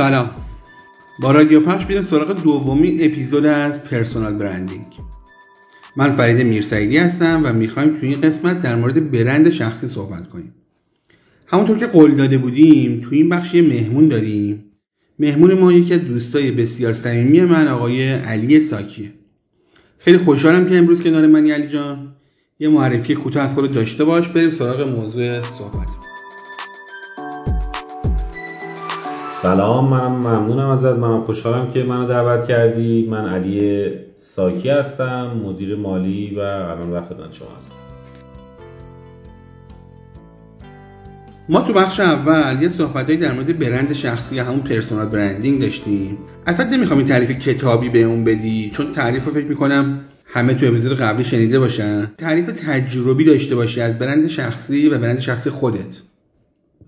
سلام. با رادیو پخش بیریم سراغ دومین اپیزود از پرسونال برندینگ. من فرید میرسعیدی هستم و می‌خوایم توی این قسمت در مورد برند شخصی صحبت کنیم. همونطور که قول داده بودیم توی این بخش مهمون داریم. مهمون ما یکی از دوستای بسیار صمیمی من آقای علی ساکیه. خیلی خوشحالم که امروز کنار منی علی جان. یه معرفی کوتاه از خود داشته باش. بریم سراغ موضوع صحبت. سلام منم ممنونم ازت. منم خوشحالم که منو دعوت کردی. من علی ساکی هستم مدیر مالی و الان وقت خدمت شما هستم. ما تو بخش اول یه صحبتایی در مورد برند شخصی همون پرسونال برندینگ داشتیم. البته نمی‌خوام این تعریف کتابی به اون بدی چون تعریف رو فکر می‌کنم همه تو اپیزود قبلی شنیده باشن. تعریف تجربی داشته باشی از برند شخصی و برند شخصی خودت.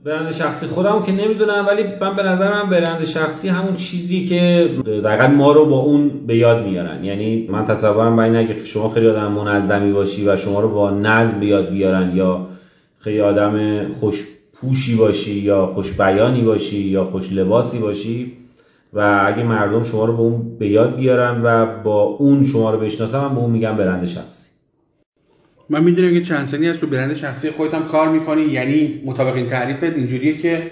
برند شخصی خودم که نمی‌دونم ولی من به نظر من برند شخصی همون چیزی که دقیقا ما رو با اون به یاد میارن. یعنی من تصورم بر اینه اگه شما خیلی آدم منظمی باشی و شما رو با نظم به یاد بیارن یا خیلی آدم خوش پوشی باشی یا خوش بیانی باشی یا خوش لباسی باشی و اگه مردم شما رو به اون به یاد بیارن و با اون شما رو بشناسن من به اون میگم برند شخصی. من می‌دونم که چند سنی از تو برند شخصی خودت هم کار می‌کنی یعنی مطابق این تعریفت اینجوریه که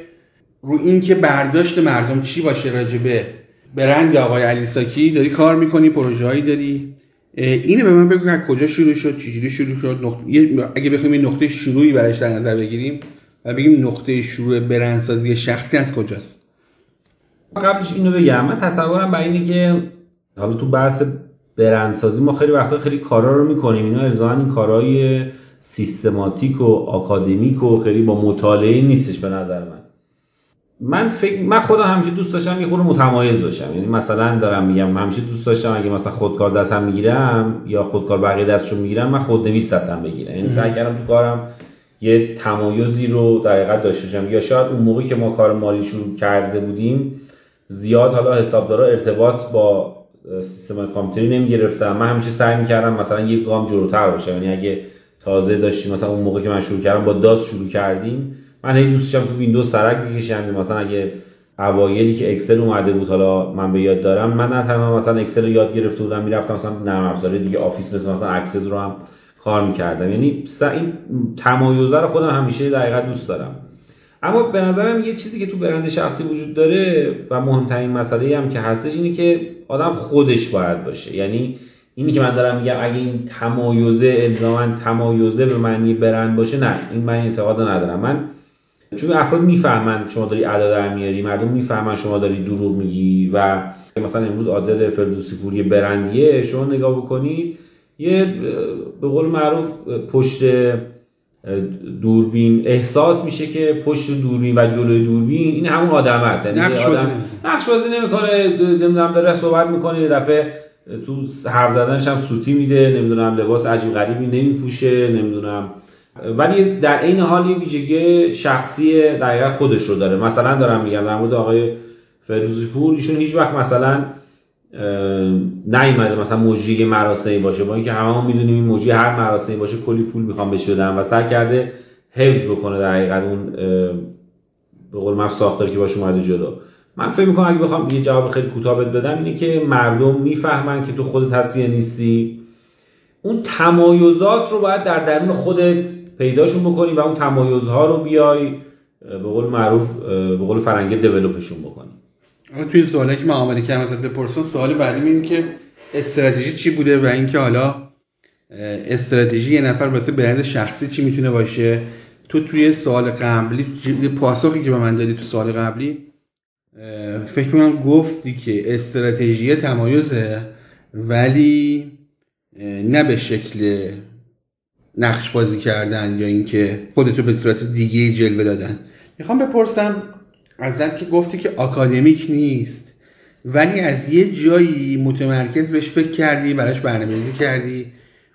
رو این که برداشت مردم چی باشه راجبه برند آقای علی ساکی داری کار می‌کنی پروژه هایی داری اینو به من بگو از کجا شروع شد چجوری شروع شد نقطه... اگه بخوایم این نقطه شروعی براش در نظر بگیریم و بگیم نقطه شروع برندسازی شخصی از کجاست. قبلش اینو بگم. من تصورم بر اینه که حالا تو بحث برندسازی ما خیلی وقتا خیلی کارا رو می‌کنیم. اینا الزاما این کارهای سیستماتیک و آکادمیک و خیلی با مطالعه نیستش به نظر من. من فکر من خودم همیشه دوست داشتم یه خورده متمایز باشم. یعنی مثلا دارم میگم همیشه دوست داشتم اگه مثلا خودکار دستم می‌گیرم یا خودکار بقیه دستشو می‌گیرم من خودنویس دستم بگیرم. یعنی سعی کردم تو کارم یه تمایزی رو در حقیقت داشته باشم. یا شاید اون موقعی که ما کار مالی شروع کرده بودیم زیاد حالا حسابدارا ارتباط با سیستم کامپیوتری نمی‌گرفتم. من همیشه سعی می‌کردم مثلا یک گام جلوتر باشم. یعنی اگه تازه داشتیم مثلا اون موقع که من شروع کردم با داس شروع کردیم من هی دوست داشتم تو ویندوز سرک بکشم مثلا اگه اوایلی که اکسل اومده بود حالا من به یاد دارم من نه تنها مثلا اکسل رو یاد گرفته بودم می‌رفتم مثلا نرم افزار دیگه آفیس مثل مثلا اکسس رو هم کار می‌کردم. یعنی این تمایزه رو خودم همیشه دقیقا دوست دارم. اما به نظرم یه چیزی که تو برند شخصی وجود داره و مهمترین مسئله هم که هستش اینه که آدم خودش باید باشه. یعنی اینی که من دارم میگم اگه این تمایزه الزاما تمایزه به معنی برند باشه نه. این من اعتقاد ندارم. من چون افراد می‌فهمن شما داری ادا در میاری مردم می‌فهمن شما داری دروغ میگی و مثلا امروز عادل فردوسی پور یه برندیه شما نگاه بکنید یه به قول معروف پشت دوربین احساس میشه که پشت دوربین و جلوی دوربین این همون آدم هست. یعنی نقش بازی نقش بازی نمی‌کنه. نمی‌دونم داره صحبت می‌کنه یه دفعه تو حرف زدنش هم سوتی میده نمی‌دونم لباس عجیب غریبی نمیپوشه نمی‌دونم. ولی در این حال یه ویژگی شخصی دقیقا خودش رو داره. مثلا دارم میگم در مورد آقای فردوسی پور ایشون هیچ وقت مثلا نیومده مثلا موجی مراسمی باشه. با اینکه همه هم می‌دونیم این موجی هر مراسمی باشه کلی پول می‌خوام بهش بدن و سعی کرده حفظ بکنه در حقیقت اون به قول من ساختاری که باش اومده جلو من فکر می‌کنم اگه بخوام یه جواب خیلی کوتاه بدم اینه که مردم می‌فهمن که تو خودت هستی نیستی. اون تمایزات رو باید در درون خودت پیداشون بکنی و اون تمایزها رو بیای به قول معروف به قول فرنگی دیولپشون بکنی. توی سوالی که آماده کردم ازت بپرسم سوال بعدی اینه که استراتژی چی بوده و اینکه حالا استراتژی یه نفر واسه برند شخصی چی می‌تونه باشه؟ تو توی سوال قبلی پاسخی که به من دادی تو سوال قبلی فکر کنم گفتی که استراتژی تمایزه ولی نه به شکل نقش بازی کردن یا اینکه خودتو به صورت دیگه جلوه دادن. می‌خوام بپرسم ازت که گفتی که آکادمیک نیست. ولی از یه جایی متمرکز بهش فکر کردی براش برنامه‌ریزی کردی.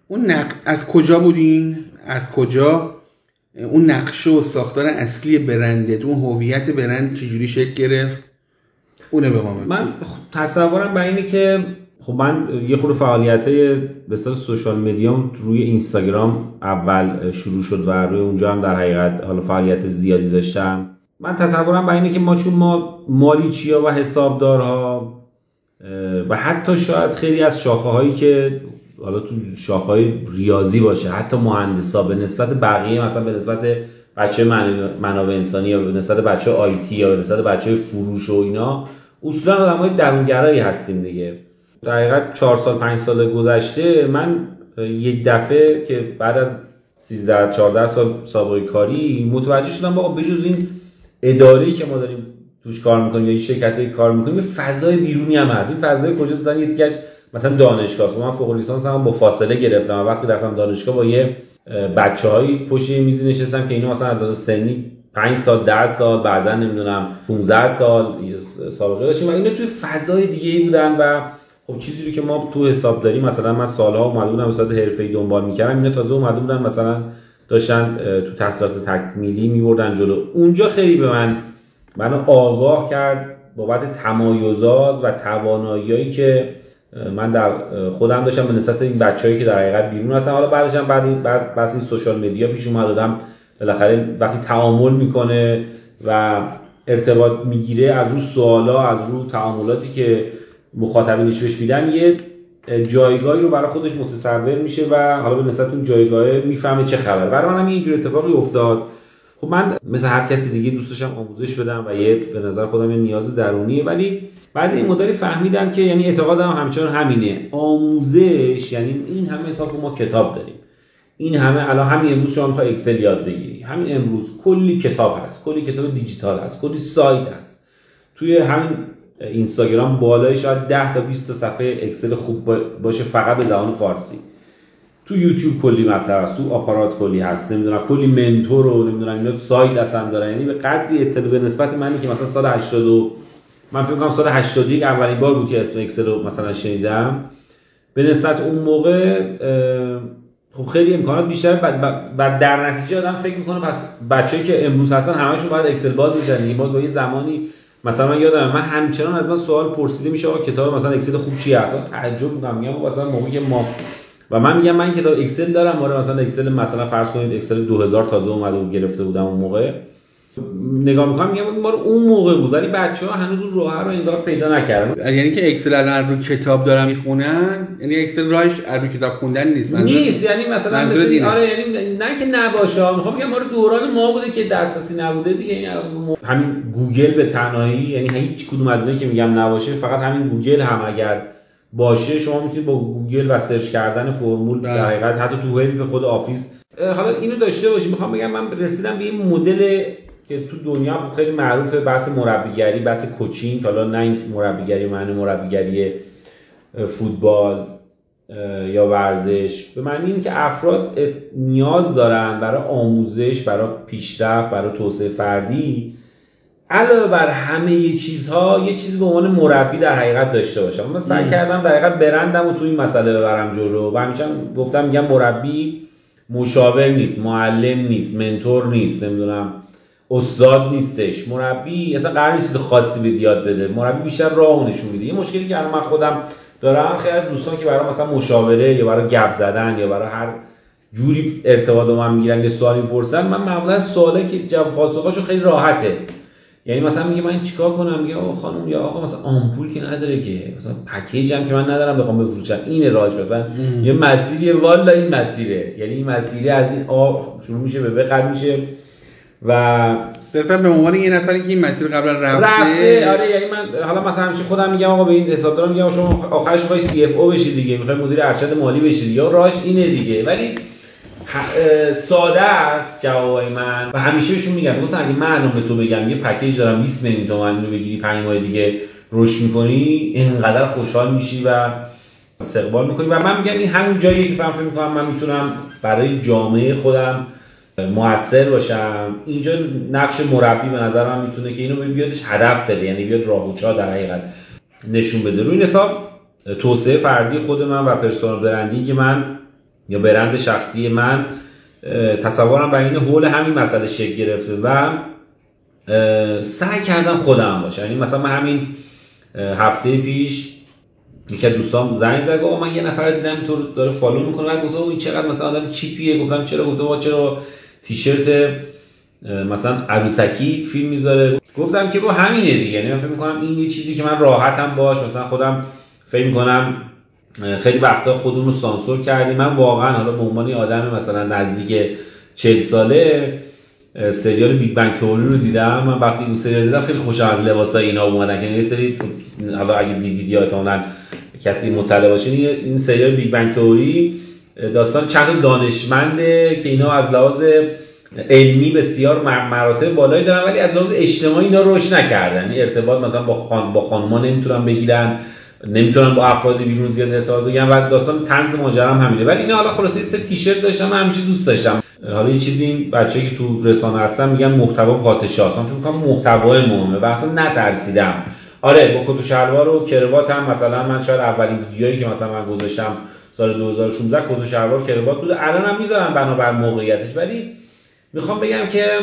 اون نق... از کجا بودین از کجا؟ اون نقشه و ساختار اصلی برندت اون هویت برند چجوری شکل گرفت؟ اونه به ما من تصورم بر اینه که خب من یه خورده فعالیت های به سوشال مدیام روی اینستاگرام اول شروع شد و روی اونجا هم در حقیقت حالا فعالیت زیادی داشتم. من تصورم بر اینه که ما چون ما مالیچیا و حسابدارها و حتی شاید خیلی از شاخه هایی که حالا تو شاخه های ریاضی باشه حتی مهندسا به نسبت بقیه مثلا به نسبت بچه منابع انسانی یا به نسبت بچه آیتی یا به نسبت بچه فروش و اینا اصولا آدم های درونگرایی هستیم دیگه. در 4 سال 5 سال گذشته من یک دفعه که بعد از 13 14 سال سابقه کاری متوجه شدم با بجز این اداری که ما داریم توش کار می‌کنیم یا این شرکتی کار می‌کنیم فضای بیرونی هم هست. این فضای کجا زدن؟ یه دیگه مثلا دانشگاه من فوق لیسانس هم با فاصله گرفتم. و وقتی رفتم دانشگاه با یه بچه‌هایی پشت میزی نشستم که اینا مثلا از لحاظ سنی 5 سال 10 سال بعضا نمی‌دونم 15 سال سابقه داشتیم. و اینا توی فضای دیگه ای بودن و خب چیزی رو که ما تو حساب داریم مثلا من سالها اومده بودم حرفه حرفه‌ای دنبال می‌کردم. اینا تازه اومده بودن مثلا داشتن تو تحصیلات تکمیلی میبردن جلو. اونجا خیلی به من منو آگاه کرد بابت تمایزات و تواناییایی که من در خودم داشتم به نسبت این بچه‌ای که در حقیقت بیرون هستن. حالا بعدش هم بعد بعد بس این سوشال مدیا پیش اومد دادم بالاخره وقتی تعامل می‌کنه و ارتباط می‌گیره از رو سوالا از رو تعاملاتی که مخاطبینش بهش میدن یه جایگاهی رو برای خودش متصور میشه و حالا به نسبت اون جایگاه می‌فهمه چه خبر برای من هم اینجور اتفاقی افتاد. خب من مثل هر کسی دیگه دوست داشتم آموزش بدم و یه به نظر خودم یه نیاز درونیه. ولی بعد این مدلی فهمیدم که یعنی اعتقادم همچنان همینه. آموزش یعنی این همه حساب ما کتاب داریم. این همه الان همین امروز شما می‌خوای اکسل یاد بگیری. همین امروز کلی کتاب هست. کلی کتاب دیجیتال هست. کلی سایت هست. توی همین اینستاگرام بالای شاید 10 تا 20 تا صفحه اکسل خوب باشه فقط به زبان فارسی. تو یوتیوب کلی مطلب هست تو آپارات کلی هست نمی‌دونم کلی منتور رو نمی‌دونم اینا سایت اصلا دارن. یعنی به قدری اطلاع به نسبت منی که مثلا سال 80 من فکر کنم سال 81 اولین بار بود که اسم اکسل رو مثلا شنیدم. به نسبت اون موقع خب خیلی امکانات بیشتر و در نتیجه آدم فکر می‌کنه پس بچه‌ای که امروز هستن همشون باید اکسل باز بشن. ما با یه زمانی مثلا من یادم من همچنان از من سوال پرسیده میشه آقا کتاب مثلا اکسل خوب چی هست؟ تعجب می‌کنم میگم مثلا موقعی ما و من میگم من کتاب اکسل دارم آره مثلا اکسل مثلا فرض کنید اکسل 2000 تازه اومده و گرفته بودم اون موقع. نگاه می‌کنم میگم ما اون موقع بود ولی بچه ها هنوز اون راه رو انگار پیدا نکردن یعنی که اکسل الان رو کتاب دارن می‌خونن یعنی اکسل راهش رو کتاب خوندن نیست نیست یعنی مثلا مثل آره یعنی نه که نباشه می‌خوام بگم ما رو دوران ما بوده که دسترسی نبوده دیگه یعنی همین گوگل به تنهایی یعنی هیچ کدوم از که میگم نباشه فقط همین گوگل هم اگر باشه شما می‌تونید با گوگل و سرچ کردن فرمول در بله. حقیقت حتی تو به خود آفیس حالا اینو داشته باشیم می‌خوام بگم من رسیدم به این مدل که تو دنیا خیلی معروفه بحث مربیگری بحث کوچینگ. حالا نه این مربیگری معنی مربیگری فوتبال یا ورزش. به معنی این که افراد نیاز دارن برای آموزش برای پیشرفت برای توسعه فردی. علاوه بر همه چیزها یه چیزی به عنوان مربی در حقیقت داشته باشم من سعی کردم در حقیقت برندم و تو این مسئله ببرم جلو و همیشه گفتم میگم مربی مشاور نیست معلم نیست منتور نیست نمی‌دونم. استاد نیستش. مربی اصلا قرار نیست خاصی به یاد بده. مربی بیشتر راه نشون میده. یه مشکلی که الان من خودم دارم خیلی دوستان که برای مثلا مشاوره یا برای گپ زدن یا برای هر جوری ارتباط با من می‌گیرن یه سوالی می‌پرسن من معمولا سواله که جواب پاسخاشو خیلی راحته. یعنی مثلا میگه من چیکار کنم؟ میگه آقا خانم یا آقا مثلا آمپول که نداره که. مثلا پکیج هم که من ندارم بخوام بفروشم. این راج مثلا یه مسیریه. والا این مسیره. یعنی این مسیره از این آ شروع میشه به به میشه. و صرفا به عنوان یه نفری که این مسیر قبلا رفته رفته آره یعنی من حالا مثلا همیشه خودم میگم آقا به این حسابدار میگم شما آخرش می‌خوای سی اف او بشی دیگه می‌خوای مدیر ارشد مالی بشی یا راش اینه دیگه. ولی ساده است جوابای من و همیشه بهشون میگم گفتم اگه من الان به تو بگم یه پکیج دارم 20 میلیون تومن اینو بگیری 5 ماه دیگه رشد می‌کنی اینقدر خوشحال میشی و استقبال می‌کنی. و من میگم این همون جاییه که فکر می‌کنم من می‌تونم برای جامعه خودم موثر باشم. اینجا نقش مربی به نظر من می‌تونه که اینو بیادش هدف بده یعنی بیاد راه و در حقیقت نشون بده. روی حساب توسعه فردی خود من و پرسونال برندینگ من یا برند شخصی من تصورم بر این حول همین مسئله شکل گرفته و سعی کردم خودم باشه یعنی مثلا من همین هفته پیش یکی از دوستام زنگ زد گفت من یه نفر دیدم تو داره فالو می‌کنه. گفتم این چقدر مثلا آدم چیپیه؟ گفتم چرا؟ گفتم چرا تیشرت مثلا عروسکی فیلم می‌ذاره. گفتم که با همینه دیگه. یعنی من فکر می‌کنم این یه چیزی که من راحتم باش. مثلا خودم فکر می‌کنم خیلی وقتا خودمون رو سانسور کردیم. من واقعا حالا به عنوان آدم مثلا نزدیک 40 ساله سریال Big Bang Theory رو دیدم. من وقتی این سریال دیدم خیلی خوشم از لباسای اینا اومدن. که یه سری حالا اگه دیدید یا کسی مطلع باشه این سریال Big Bang Theory داستان چند دانشمنده که اینا از لحاظ علمی بسیار مراتب بالایی دارن ولی از لحاظ اجتماعی اینا رشد نکردن. این ارتباط مثلا با خان با خانما نمی‌تونن بگیرن نمی‌تونن با افراد بیرون زیاد ارتباط بگیرن و داستان طنز ماجرا هم همینه. ولی اینا حالا خلاصه یه تیشرت داشتم من همیشه دوست داشتم. حالا یه چیزی این بچه‌ای که تو رسانه هستن میگن محتوا پادشاه. من فکر می‌کنم محتوای مهمه. و اصلا نترسیدم. آره با کت و شلوار و کروات هم مثلا من شاید اولین ویدیویی که مثلا من گذاشتم سال 2016 کت و شلوار کروات بوده الان هم می‌ذارم بنابر موقعیتش. ولی می‌خوام بگم که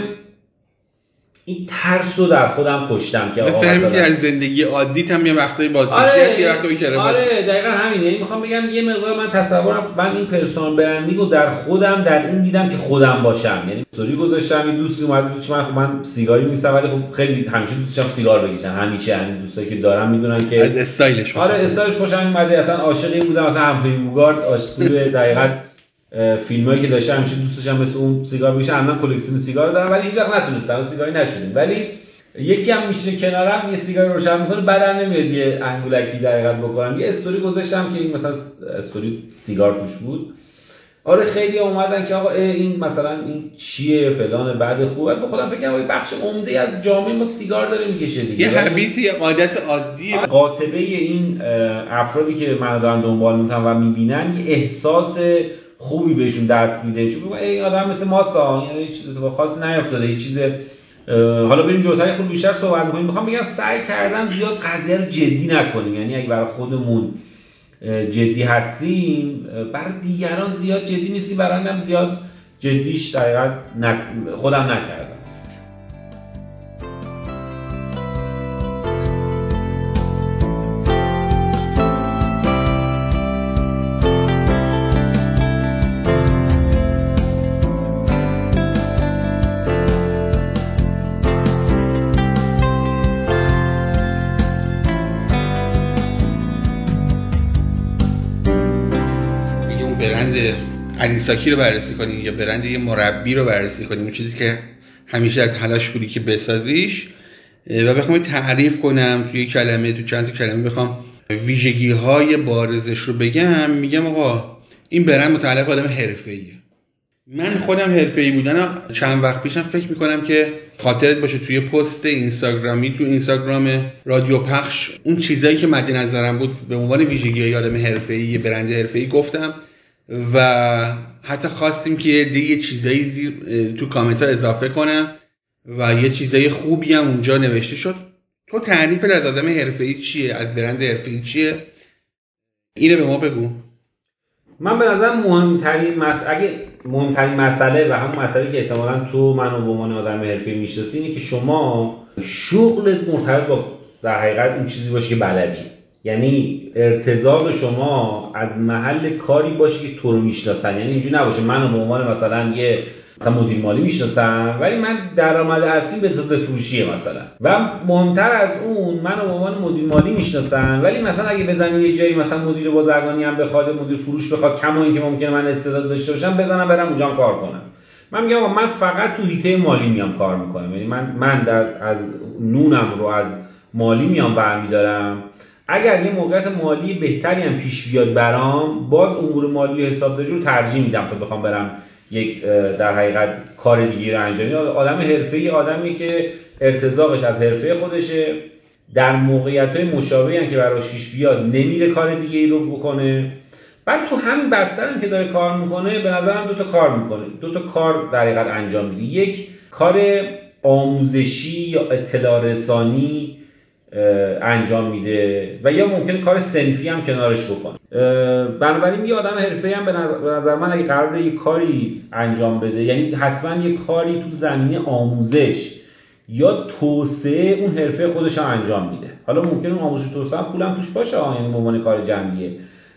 این ترس رو در خودم کشتم که آقا مثلا در زندگی عادیت هم یه وقتایی با آره یه وقتایی آره دقیقا همین یعنی می‌خوام بگم یه مقدار من تصورم من این پرسونال برندینگ رو در خودم در این دیدم که خودم باشم. یعنی استوری گذاشتم این دوستی اومد تو من خب من سیگاری نیستم ولی خب خیلی همیشه دوستم سیگار بکشم. همیشه همین دوستایی که دارم می‌دونن که از استایلش آره استایلش خوشم اومده. اصلا عاشق این بودم مثلا همفری بوگارد عاشق دقیقاً فیلمایی که داشتم همیشه دوست داشتم مثل اون سیگار بکشم الان کلکسیون سیگار دارم ولی هیچ وقت نتونستم سیگاری نشدیم ولی یکی هم میشینه کنارم یه سیگار روشن می‌کنه بعدم نمیاد یه انگولکی در بکنم. یه استوری گذاشتم که این مثلا استوری سیگار توش بود. آره خیلی اومدن که آقا این مثلا این چیه فلان بعد خوبه به خودم فکر کنم بخش عمده از جامعه ما سیگار داره می‌کشه دیگه. یه هبیت یه عادت عادی. قاطبه این افرادی که من دارن دنبال می‌کنن و می‌بینن یه احساس خوبی بهشون دست میده. چون این آدم مثل ماست یعنی چیز خاص نیافتاده یه چیز حالا بریم جوتای خود بیشتر صحبت می‌کنیم. می‌خوام بگم سعی کردم زیاد قضیه رو جدی نکنیم. یعنی اگه برای خودمون جدی هستیم برای دیگران زیاد جدی نیستیم برای هم زیاد جدیش دقیقا خودم نکردم. علیساکی رو بررسی کنیم یا برند یه مربی رو بررسی کنیم اون چیزی که همیشه از تلاش بودی که بسازیش. و بخوام تعریف کنم توی کلمه تو چند تا کلمه بخوام ویژگی های بارزش رو بگم. میگم آقا این برند متعلق آدم حرفه‌ایه. من خودم حرفه‌ای بودن چند وقت پیشم فکر می‌کنم که خاطرت باشه توی پست اینستاگرامی تو اینستاگرام رادیو پخش. اون چیزایی که مد نظرم بود به عنوان ویژگی های آدم حرفه‌ای برند حرفه‌ای گفتم. و حتی خواستیم که یه چیزایی زیر تو کامنت ها اضافه کنم و یه چیزای خوبی هم اونجا نوشته شد. تو تعریف از آدم حرفه‌ای چیه؟ از برند حرفه‌ای چیه؟ اینو به ما بگو. من به نظر مهمترین مس... اگه مهمترین مسئله و همون مسئله که احتمالا تو منو به عنوان آدم حرفه‌ای می‌شناسی اینه که شما شغلت مرتبط با در حقیقت اون چیزی باشه که بلدی. یعنی ارتزاق شما از محل کاری باشه که تو رو می‌شناسن. یعنی اینجوری نباشه. منو به عنوان مثلا یه مثلا مدیر مالی می‌شناسن ولی من درآمد اصلی به اساس فروشیه مثلا. و مهمتر از اون منو به عنوان مدیر مالی می‌شناسن ولی مثلا اگه بزنی یه جایی مثلا مدیر بازرگانی هم بخواد مدیر فروش بخواد کما اینکه ممکنه من استعداد داشته باشم بزنم برم اونجا کار کنم. من میگم من فقط تو هیته مالی میام کار می‌کنم. یعنی من من در از نونم رو از مالی میام برمیدارم. اگر یه موقعیت مالی بهتری هم پیش بیاد برام باز امور مالی و حسابداری رو ترجیح میدم تا بخوام برم یک در حقیقت کار دیگه رو انجام آدم حرفه‌ای آدمی که ارتزاقش از حرفه خودشه در موقعیت های مشابهی هم که براش پیش بیاد نمیره کار دیگه ای رو بکنه. بعد تو همین بستر که داره کار می‌کنه به نظرم دو تا کار می‌کنه. دو تا کار در حقیقت انجام میده. یک کار آموزشی یا اطلاع رسانی انجام میده و یا ممکنه کار سنفی هم کنارش بکنه. بنابراین یه آدم حرفه هم به نظر من اگه قرار یه کاری انجام بده یعنی حتما یه کاری تو زمینه آموزش یا توسعه اون حرفه خودش هم انجام میده. حالا ممکنه اون آموزش توسعه هم پولم توش باشه یعنی به عنوان کار جنبیه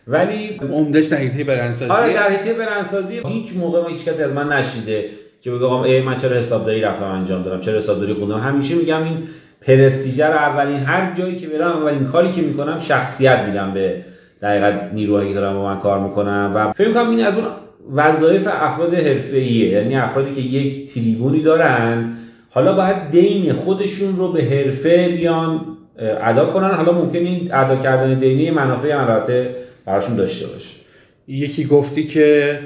ولی عمدش در حیطه برندسازی؟ آره در حیطه برندسازی. هیچ موقع ما هیچ کسی از من نشیده که بگم ای من چرا حسابداری رفتم انجام دادم چرا حسابداری خوندم. همیشه میگم این پرستیژر اولین هر جایی که برم اولین کاری که می‌کنم شخصیت میدم به دقیقا نیروهایی که دارم با من کار می‌کنم و فکر می‌کنم این از اون وظایف افراد حرفه‌ایه. یعنی افرادی که یک تریبونی دارن حالا باید دین خودشون رو به حرفه بیان ادا کنن. حالا ممکن این ادا کردن دینی منافع البته براشون داشته باشه. یکی گفتی که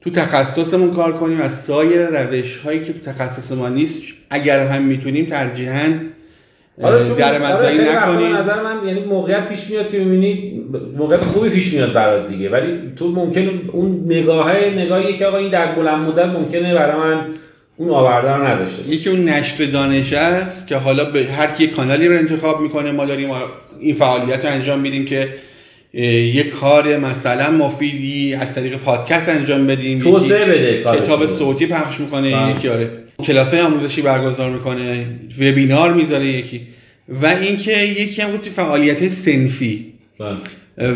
تو تخصصمون کار کنیم از سایر روش هایی که تو تخصص ما نیست اگر هم می‌تونیم ترجیحاً در مزایی نکنیم نظر من یعنی موقعیت پیش میاد که می‌بینی موقعیت خوبی پیش میاد برات دیگه. ولی تو ممکن اون نگاهه نگاهی که آقا این در بلند مدت ممکنه برای من اون آورده رو نداشته یکی اون نشر دانش است که حالا به هر کی کانالی رو انتخاب می‌کنه ما داریم این فعالیت رو انجام میدیم که یک کار مثلا مفیدی از طریق پادکست انجام بدیم. توسعه بده کتاب صوتی پخش می‌کنه بله. یکی آره کلاس آموزشی برگزار می‌کنه وبینار می‌ذاره یکی. و اینکه یکی هم گفتی فعالیت سنفی. بله.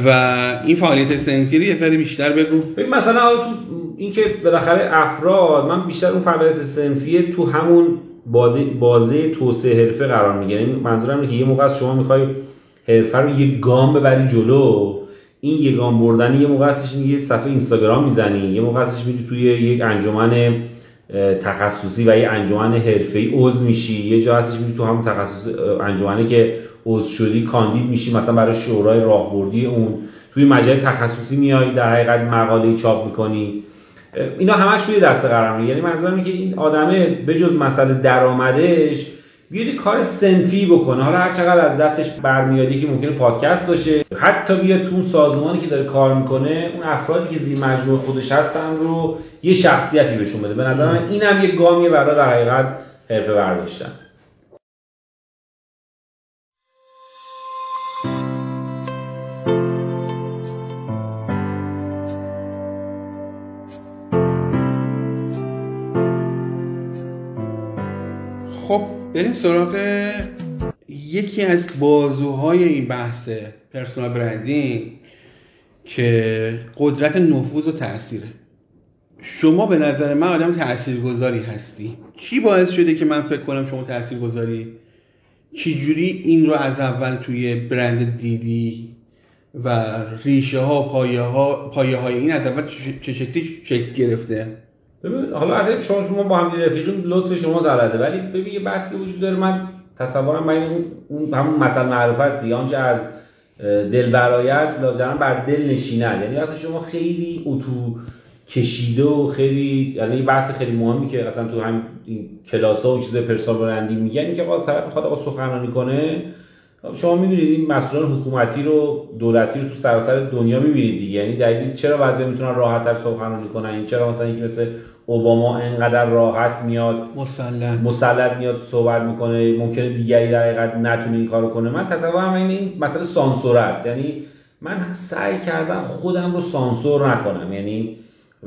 و این فعالیت سنفی رو یه ذره بیشتر بگو. مثلا تو اینکه بالاخره افراد من بیشتر اون فعالیت سنفی تو همون بازه توسعه حرفه قرار می‌گیره. یعنی منظورم اینه که یه موقع از شما می‌خوای حرفه رو یه گام ببری جلو. این یه گام بردن یه موقع هستش یه صفحه اینستاگرام می‌زنی. یه موقع هستش میری توی یک انجمن تخصصی و یه انجمن حرفه‌ای عضو میشی. یه جا هستش میری تو همون تخصص انجمنی که عضو شدی کاندید میشی. مثلا برای شورای راهبردی اون توی مجله تخصصی میای در حقیقت مقاله چاپ می‌کنی. اینا همش توی دست قرار یعنی منظورم که این آدمه بجز مسئله درآمدش بیاد کار سنفی بکنه. حالا هر چقدر از دستش برمیادی که ممکنه پادکست باشه. حتی بیاد تو اون سازمانی که داره کار می‌کنه اون افرادی که زیر مجموعه خودش هستن رو یه شخصیتی بهشون بده. به نظر من اینم یه گامیه برای در حقیقت حرفه برداشتن. بریم سراغ یکی از بازوهای این بحث پرسونال برندینگ که قدرت نفوذ و تاثیره شما به نظر من آدم تاثیرگذاری هستی. چی باعث شده که من فکر کنم شما تاثیرگذاری چی این رو از اول توی برند دیدی و ریشه ها پایه ها پایه های این از اول چه شکلی شکل گرفته؟ ببین حالا اگه شما شما با هم رفیقین لطف شما زرده. ولی ببین یه بحثی وجود داره. من تصورم من اون همون مثل معروف است آنچه از دل برایت لاجرم بر دل نشیند. یعنی وقتی شما خیلی اتو کشیده و خیلی یعنی بحث خیلی مهمی که اصلا تو هم کلاس ها و چیز پرسونال برندی میگن که آقا طرف می‌خواد آقا سخنرانی کنه. شما می‌بینید این مسئولان حکومتی رو دولتی رو تو سراسر دنیا می‌بینید دیگه. یعنی در چرا بعضی می‌تونن راحت تر سخنرانی کنن؟ این چرا مثلا یکی مثل اوباما انقدر راحت میاد مسلط مسلط میاد صحبت می‌کنه ممکنه دیگری در حقیقت نتونه این کارو کنه. من تصورم این این مسئله سانسور است. یعنی من سعی کردم خودم رو سانسور نکنم. یعنی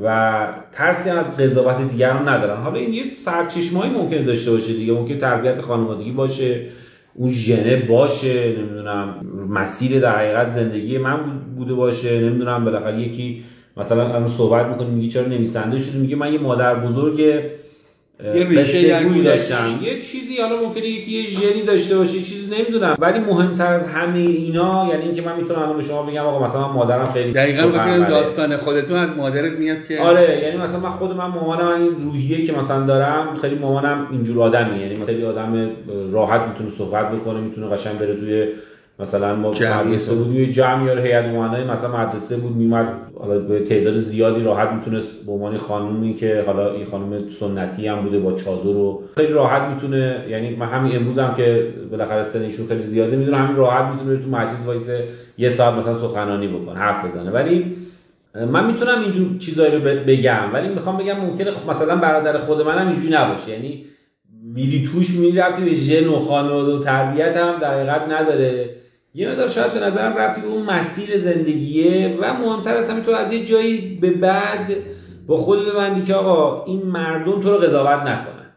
و ترسی از قضاوت دیگران ندارم. حالا این یه سرچشمه‌ای ممکنه داشته باشه دیگه. ممکن تربیت خانوادگی باشه اون ژنه باشه نمی‌دونم مسیر در حقیقت زندگی من بوده باشه نمی‌دونم بالاخره یکی مثلا الان صحبت می‌کنی میگی چرا نویسنده شدی میگه من یه مادر بزرگ یه ریشه داشتم. یه چیزی حالا ممکنه یکی یه ژنی داشته باشه چیزی نمی‌دونم. ولی مهمتر از همه اینا یعنی اینکه من می‌تونم الان به شما بگم آقا مثلا مادرم خیلی دقیقاً مثلا داستان خودتون از مادرت میاد که آره یعنی مثلا من خود من مامانم این روحیه که مثلا دارم خیلی مامانم اینجور آدمیه یعنی خیلی آدم راحت می‌تونه صحبت بکنه می‌تونه قشنگ بره توی مثلا ما مدرسه بود یه جمع یا هیئت امنای مثلا مدرسه بود میومد حالا به تعداد زیادی راحت می‌تونست به عنوان خانومی که حالا این خانم سنتی هم بوده با چادر و خیلی راحت می‌تونه یعنی من همین امروز هم که بالاخره سنشون خیلی زیاده می‌دونه همین راحت می‌تونه تو مجلس وایسه یه ساعت مثلا سخنرانی بکنه حرف بزنه. ولی من می‌تونم اینجور چیزایی رو بگم ولی می‌خوام بگم ممکنه مثلا برادر خود منم اینجوری نباشه. یعنی میری توش میری رفتی به ژن و خانواده و تربیت هم در نداره. یه مقدار شاید به نظرم رفتی به اون مسیر زندگیه و مهمتر از همه تو از یه جایی به بعد با خود ببندی که آقا این مردم تو رو قضاوت نکنن.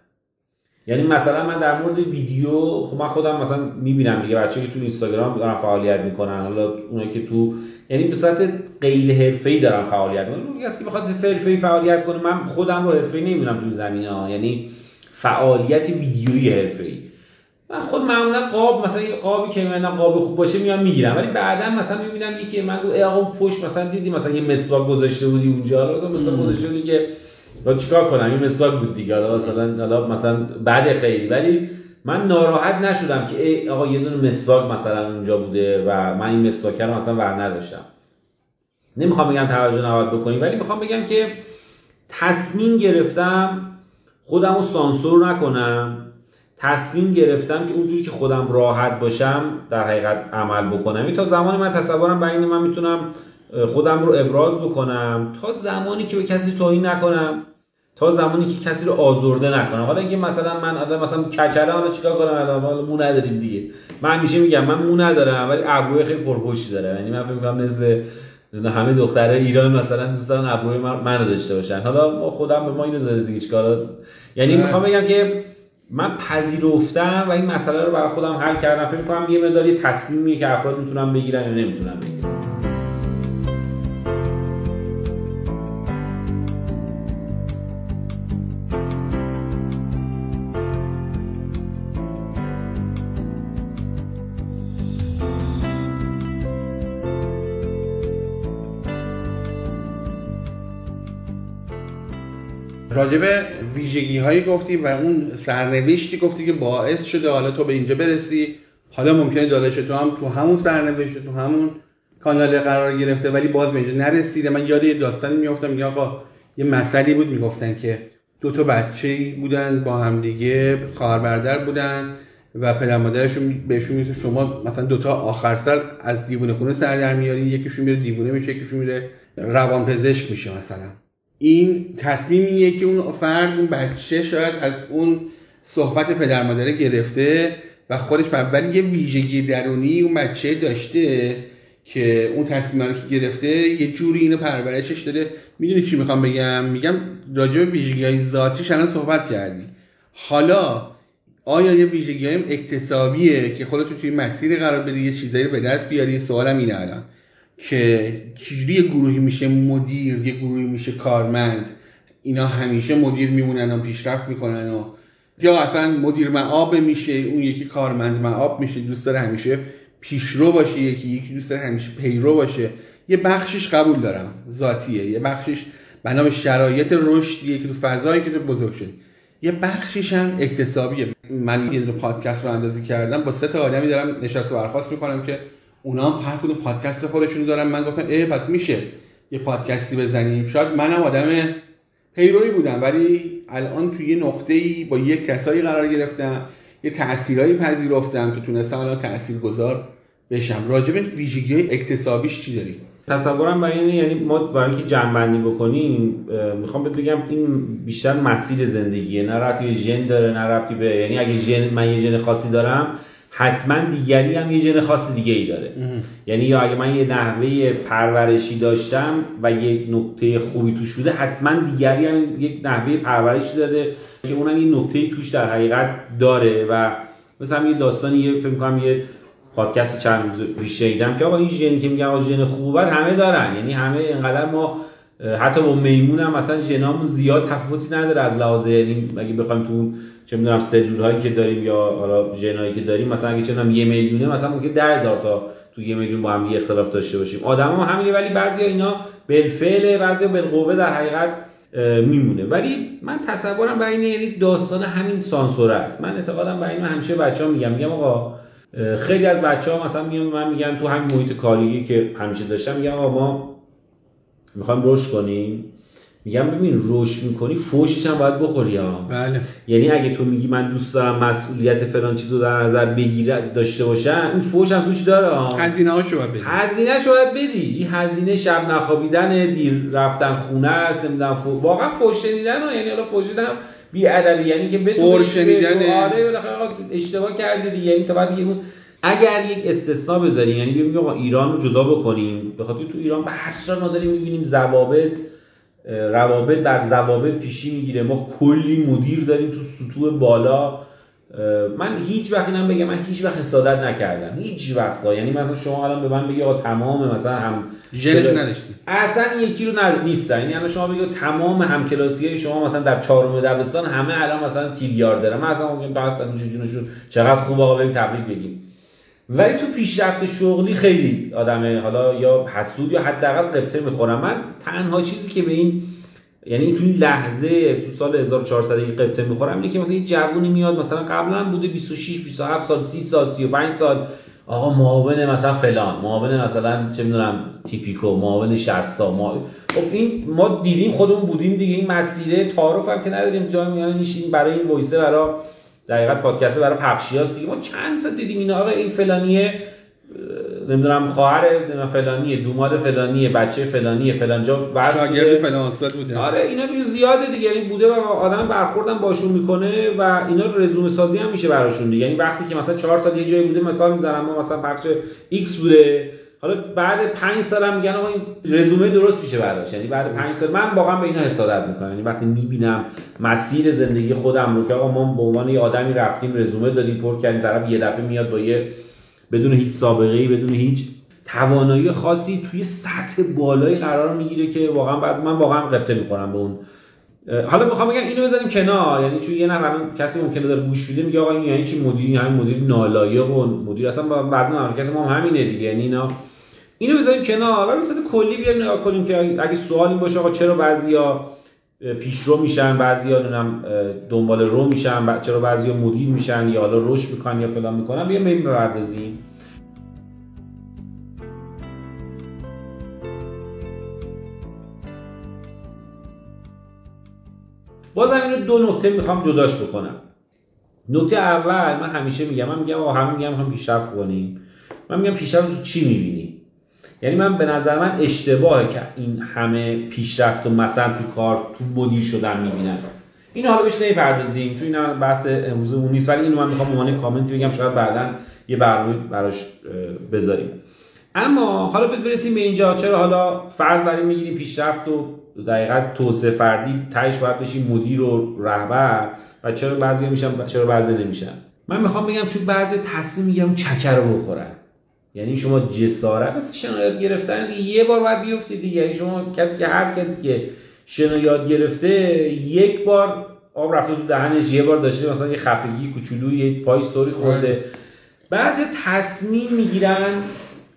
یعنی مثلا من در مورد ویدیو خب من خودم مثلا می‌بینم دیگه بچه که تو اینستاگرام دارن فعالیت می‌کنن حالا اونایی که تو یعنی به صورت غیر حرفه‌ای دارم فعالیت می‌کنم اون کسی که بخواد حرفه‌ای فعالیت کنه من خودم رو حرفه‌ای نمی‌دونم تو زمینه یعنی فعالیت ویدیویی حرفه‌ای. من خود معمولا قاب مثلا یه قابی که من قاب خوب باشه میام می‌گیرم. ولی بعدا مثلا می‌بینم یکی من گفت آقا پشت مثلا دیدی مثلا یه مسواک گذاشته بودی اونجا؟ حالا مثلا گذاشته بودی که با چیکار کنم؟ این مسواک بود دیگه. حالا مثلا حالا مثلا بعد خیلی. ولی من ناراحت نشدم که ای آقا یه دونه مسواک مثلا اونجا بوده و من این مسواک رو مثلا ور نداشتم. نمی‌خوام بگم توجه نباید بکنی ولی می‌خوام بگم که تصمیم گرفتم خودم رو سانسور نکنم. تصمیم گرفتم که اونجوری که خودم راحت باشم در حقیقت عمل بکنم. تا زمانی من تصورم این من می‌تونم خودم رو ابراز بکنم. تا زمانی که به کسی توهین نکنم. تا زمانی که کسی رو آزرده نکنم. حالا اینکه مثلا من الان مثلا کچله حالا چیکار کنم الان؟ حالا مو نداریم دیگه. من همیشه میگم من مو ندارم ولی ابروی خیلی پرپشتی دارم یعنی من فکر می‌کنم مثل همه دختره ایران مثلا دوستان ابروی من رو داشته باشن. حالا ما خودم به ما اینو داده دیگه چیکار؟ یعنی می‌خوام بگم که من پذیرفتم و این مسئله رو برای خودم حل کردم. فکر کنم یه مقداری تصمیمی که افراد می‌تونن بگیرن یا نمی‌تونن بگیرن. راجب ویژگی هایی گفتی و اون سرنوشتی گفتی که باعث شده حالا تو به اینجا برسی. حالا ممکنه داداش تو هم تو همون سرنوشت تو همون کانال قرار گرفته ولی باز به اینجا نرسیده. من یاد یه داستانی میافتم میگه آقا یه مسئله بود می‌گفتن که دو تا بچه بودن با هم دیگه خواهر برادر بودن و پدر مادرشون بهشون میگه شما مثلا دوتا آخر سر از دیوونه خونه سر در میارین یکیشون میره دیوونه میشه یکیشون میره روانپزشک میشه مثلا. این تصمیمیه که اون فرد اون بچه شاید از اون صحبت پدر مادره گرفته و خودش ولی یه ویژگی درونی اون بچه داشته که اون تصمیم که گرفته یه جوری اینو پرورشش داده. می‌دونی چی می‌خوام بگم؟ میگم راجع به ویژگی های ذاتیش الان صحبت کردی. حالا آیا یه ویژگی های اکتسابیه که خودت توی مسیر قرار بدی یه چیزایی رو به دست بیاری؟ سوالم اینه الان. که چجوری یه گروهی میشه مدیر یه گروهی میشه کارمند اینا همیشه مدیر میمونن و پیشرفت می‌کنن و یا اصلا مدیر معاب میشه اون یکی کارمند معاب میشه دوست داره همیشه پیشرو باشه یکی یکی دوست داره همیشه پیرو باشه. یه بخشش قبول دارم ذاتیه. یه بخشش بنا به شرایط رشدیه که تو فضایی که تو بزرگ شد یه بخشش هم اکتسابیه. من یه پادکست رو اندازی کردم با سه تا آدمی دارم نشست و برخواست می‌کنم که اونا هم هر کدوم پادکست خودشون دارن. من گفتم ای پس میشه یه پادکستی بزنیم. شاید منم آدم پیروی بودم ولی الان توی یه نقطه‌ای با یه کسایی قرار گرفتم یه تأثیرایی پذیرفتم که تونستم الان تاثیرگذار بشم. راجع به ویژگی اکتسابیش چی داری؟ تصورم برای اینه یعنی ما برای اینکه جنبندی بکنیم می‌خوام بگم این بیشتر مسیر زندگیه. نه ربطی به ژن داره نه ربطی به یعنی اگه ژن من یه ژن خاصی دارم حتما دیگری هم یه ژن خاص دیگه ای داره یعنی یا اگه من یه نحوه پرورشی داشتم و یک نکته خوبی توش بوده حتما دیگری هم یک نحوه پرورشی داره که اونم یه نکته توش در حقیقت داره. و مثلا یه داستانی یه فکر کنم یه پادکست چند روز پیش شنیدم که آقا این ژن که میگن ژن خوب همه دارن. یعنی همه اینقدر ما حتی با میمون هم مثلا ژنامون زیاد تفاوتی نداره از لحاظ یعنی اگه بخوایم تو چه می‌دونم سلول هایی که داریم یا حالا ژنایی که داریم مثلا اگه چه یه میلیونه مثلا ممکن 10000 تا تو یه میلیون با هم یه اختلاف داشته باشیم. آدم هم همینه ولی بعضی اینا بالفعل بعضی بالقوه در حقیقت میمونه. ولی من تصورم برای اینه یعنی داستان همین سانسور است. من اعتقادم برای این همیشه بچه‌ها میگم میگم آقا خیلی از بچه ها مثلا میگم من میگم تو همین محیط کاری که همیشه داشتم میگم آقا ما می‌خوایم رشد کنیم. میگم ببین رشد می‌کنی فوشش هم باید بخوری ها. بله. یعنی اگه تو میگی من دوست دارم مسئولیت فلان چیزو در نظر بگیره داشته باشم این فوش هم توش داره. ها هزینه هاشو باید بدی. هزینه شو باید بدی. این هزینه شب نخوابیدن دیر رفتن خونه است نمی‌دونم فو... واقعا فوش شنیدن ها یعنی حالا فوش شدن بی ادبی یعنی که بدون شنیدن آره اشتباه کردی دیگه. یعنی تا بعد اون اگر یک استثنا بذاریم یعنی بگیم آقا ایران رو جدا بکنیم بخاطر تو ایران به هر ما داریم می‌بینیم ضوابط روابط بر ضوابط پیشی می‌گیره. ما کلی مدیر داریم تو سطوح بالا. من هیچ وقت اینم بگم من هیچ وقت حسادت نکردم. هیچ وقت یعنی مثلا شما الان به من بگی آقا تمام مثلا هم ژنش نداشتی. اصلا یکی رو ند... نیستن. یعنی شما بگید تمام همکلاسی های شما مثلا در چهارم دبستان همه الان مثلا تیلیار دارن من اصلا میگم بس جونشون چقدر خوب آقا بریم تبریک بگیم. ولی تو پیشرفت شغلی خیلی آدم حالا یا حسود یا حداقل قبطه می‌خورم. من تنها چیزی که به این یعنی تو این لحظه تو سال 1400 قبطه می‌خورم اینه که مثلا یه جوونی میاد مثلا قبلا بوده 26 27 سال 30 سال 35 سال. آقا معاون مثلا فلان معاون مثلا چه می‌دونم تیپیکو معاون 60 ما خب این ما دیدیم خودمون بودیم دیگه. این مسیره تعارف هم که نداریم. جا یعنی این برای این وایسه برای دقیقاً پادکست برای پخشیاست دیگه. ما چند تا دیدیم اینا؟ آقا این فلانیه نمی‌دونم خواهر فلانیه دوماد فلانیه بچه فلانیه فلان جا شاگرد فلان استاد بوده. آره اینا بیو زیاده دیگه. یعنی بوده و آدم برخوردم باشون می‌کنه و اینا رزومه سازی هم میشه براشون دیگه. یعنی وقتی که مثلا 4 سال یه جایی بوده مثال می‌زنم ما مثلا پخش ایکس بوده. حالا بعد 5 سال هم میگن آقا این رزومه درست میشه براش. یعنی بعد 5 سال من واقعا به اینا حسادت می‌کنم. یعنی وقتی می‌بینم مسیر زندگی خودم رو که آقا ما به عنوان یه آدمی رفتیم رزومه دادیم پر کردیم طرف یه دفعه میاد با یه بدون هیچ سابقه ای بدون هیچ توانایی خاصی توی سطح بالایی قرار می‌گیره که واقعا بعد من واقعا قبطه می‌خورم به اون حالا می‌خوام بگم اینو بذاریم کنار. یعنی چون یه نفر کسی ممکنه داره گوش میده میگه آقا این یعنی چی؟ مدیری همین مدیر نالایق و مدیر اصلا بعضی مملکت ما هم همینه دیگه. یعنی اینا اینو بذاریم کنار. ولی مثلا کلی بیایم نگاه کنیم که اگه سوالی باشه آقا چرا بعضیا پیشرو میشن بعضیا نمی‌دونم دنبال رو میشن چرا بعضیا مدیر میشن یا حالا رشد می‌کنن یا فلان می‌کنن؟ بیایم بپردازیم. بازم اینو دو نکته می‌خوام جداش بکنم. نکته اول من همیشه میگم من میگم آقا همه میگم می‌خوام پیشرفت کنیم. من میگم پیشرفت چی می‌بینی؟ یعنی من به نظر من اشتباهه که این همه پیشرفت و مثلا تو کار تو مدیر شدن می‌بینن. اینو حالا بهش نمی‌پردازیم چون اینا بحث امروزمون نیست. ولی اینو من می‌خوام عنوان کامنتی بگم شاید بعدا یه برنامه براش بذاریم. اما حالا برسیم به اینجا. چرا حالا فرض برای می‌گیریم پیشرفت و دقیقا توسعه فردی تهش باید بشیم مدیر و رهبر و چرا بعضی میشن چرا بعضی نمیشن. من می‌خوام بگم چون بعضی تصمیم می‌گیرن چکر رو بخورن. یعنی شما جسارت مثل شنا یاد گرفتن یه بار باید بیفتید دیگه. یعنی شما کسی که هر کسی که شنا یاد گرفته یک بار آب رفته تو دهنش یه بار داشته مثلا یه خفگی کوچولو یه پای استوری خورده. بعضی تصمیم می‌گیرن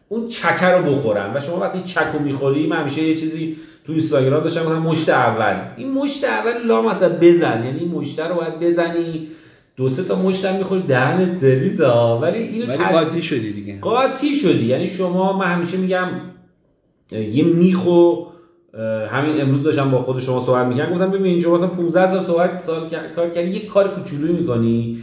اون چکر رو بخورن. و شما وقتی چک رو می‌خوری من همیشه یه چیزی تو اینستاگرام داشتم مثلا مشت اول. این مشت اول لا مثلا بزن. یعنی این مشت رو باید بزنی. دو سه تا مشت هم می‌خوری. دهنت سرویس ها. ولی اینو ولی قاطی شدی دیگه. قاطی شدی. یعنی شما من همیشه میگم یه میخو همین امروز داشتم با خود شما صحبت می‌کردم. گفتم ببین شما مثلا 15 سال صحبت سال کار کردی یه کار کوچولویی می‌کنی.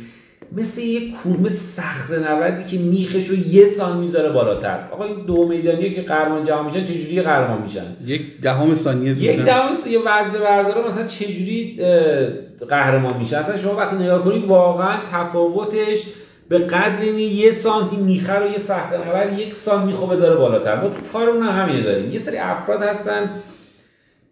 مثل یه کورمه صخره نوردی که میخش رو یه سان می‌ذاره بالاتر. آقا این دو میدانیه که قهرمان جهان میشن چجوری قهرمان میشن؟ یک دهم ثانیه یک دهم یه وزن برداره مثلا چجوری قهرمان میشه اصلا شما وقتی نگاه کنید واقعا تفاوتش به قدر اینه یه سانتی میخه رو یه صخره نورد یک سان میخو بذاره بالاتر. ما تو کارمون هم همینه داریم. یه سری افراد هستن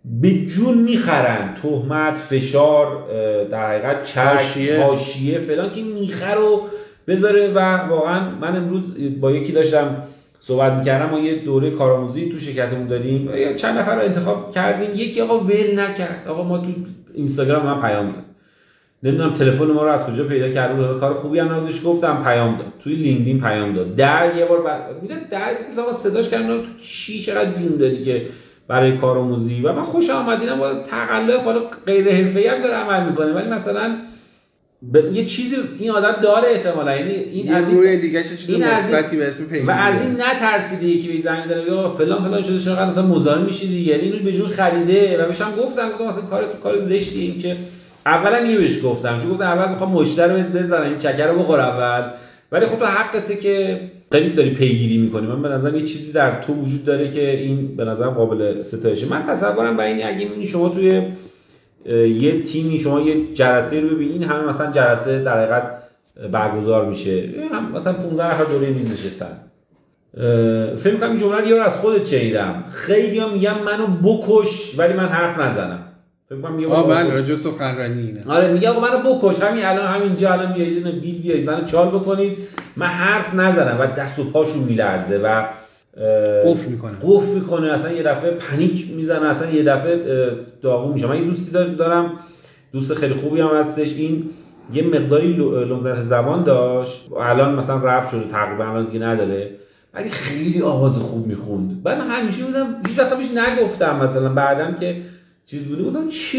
به جون می‌خرن. تهمت فشار در حقیقت چشم حاشیه. فلان که میخه رو بذاره و واقعا من امروز با یکی داشتم صحبت می‌کردم ما یه دوره کارآموزی تو شرکتمون داریم چند نفر رو انتخاب کردیم. یکی آقا ول نکرد. آقا ما تو اینستاگرام من پیام داد. نمی‌دونم تلفن ما رو از کجا پیدا کرده بود کار خوبی هم نبودش. گفتم پیام داد. توی لینکدین پیام داد. در یه بار بعد در مثلا صداش کردم تو چی؟ چقدر جون داری که برای کارآموزی و من خوش آمدینم با تقلب حالا غیر حرفه‌ای هم داره عمل می‌کنه ولی مثلا یه چیزی این عادت داره احتمالا. یعنی این از این دیگه چیز مثبتی به اسم و از این نترسیده یکی به زنگ زنه یا فلان فلان شده چرا مثلا مزاحم میشی دیگه؟ یعنی اینو به جون خریده و بهش هم گفتم گفتم مثلا کار تو کار زشتی این که اولا اینو بهش گفتم چون گفتم اول می‌خوام مشتری رو بزنم این چکر رو بخور اول. ولی خب تو حقته که خیلی داری پیگیری می‌کنی من به نظر یه چیزی در تو وجود داره که این به نظر قابل ستایشه. من تصورم برای این اگه شما توی یه تیمی شما یه جلسه رو ببینین همه مثلا جلسه در حقیقت برگزار میشه. هم مثلا 15 نفر دوره میز نشستن. فکر کنم این جمله یه از خودت شنیدم خیلی ها میگن منو بکش ولی من حرف نزنم. کنم بابا بله راجع سخنرانی اینه. آره میگه آقا منو بکش همین الان همینجا الان بیاید یه دونه بیل بیاید منو چال بکنید. من حرف نزنم و دست و پاشون میلرزه و قفل می‌کنه. قفل می‌کنه. اصلا یه دفعه پنیک می‌زنه اصلا یه دفعه داغون میشه. من یه دوستی دار- دارم دوست خیلی خوبی هم هستش. این یه مقداری لغت زبان داشت. الان مثلا رپ شده تقریبا الان دیگه نداره. ولی خیلی آواز خوب می‌خوند. من همیشه بودم هیچ وقت بهش نگفتم مثلا. بعدم که چیز بوده؟ بودم چه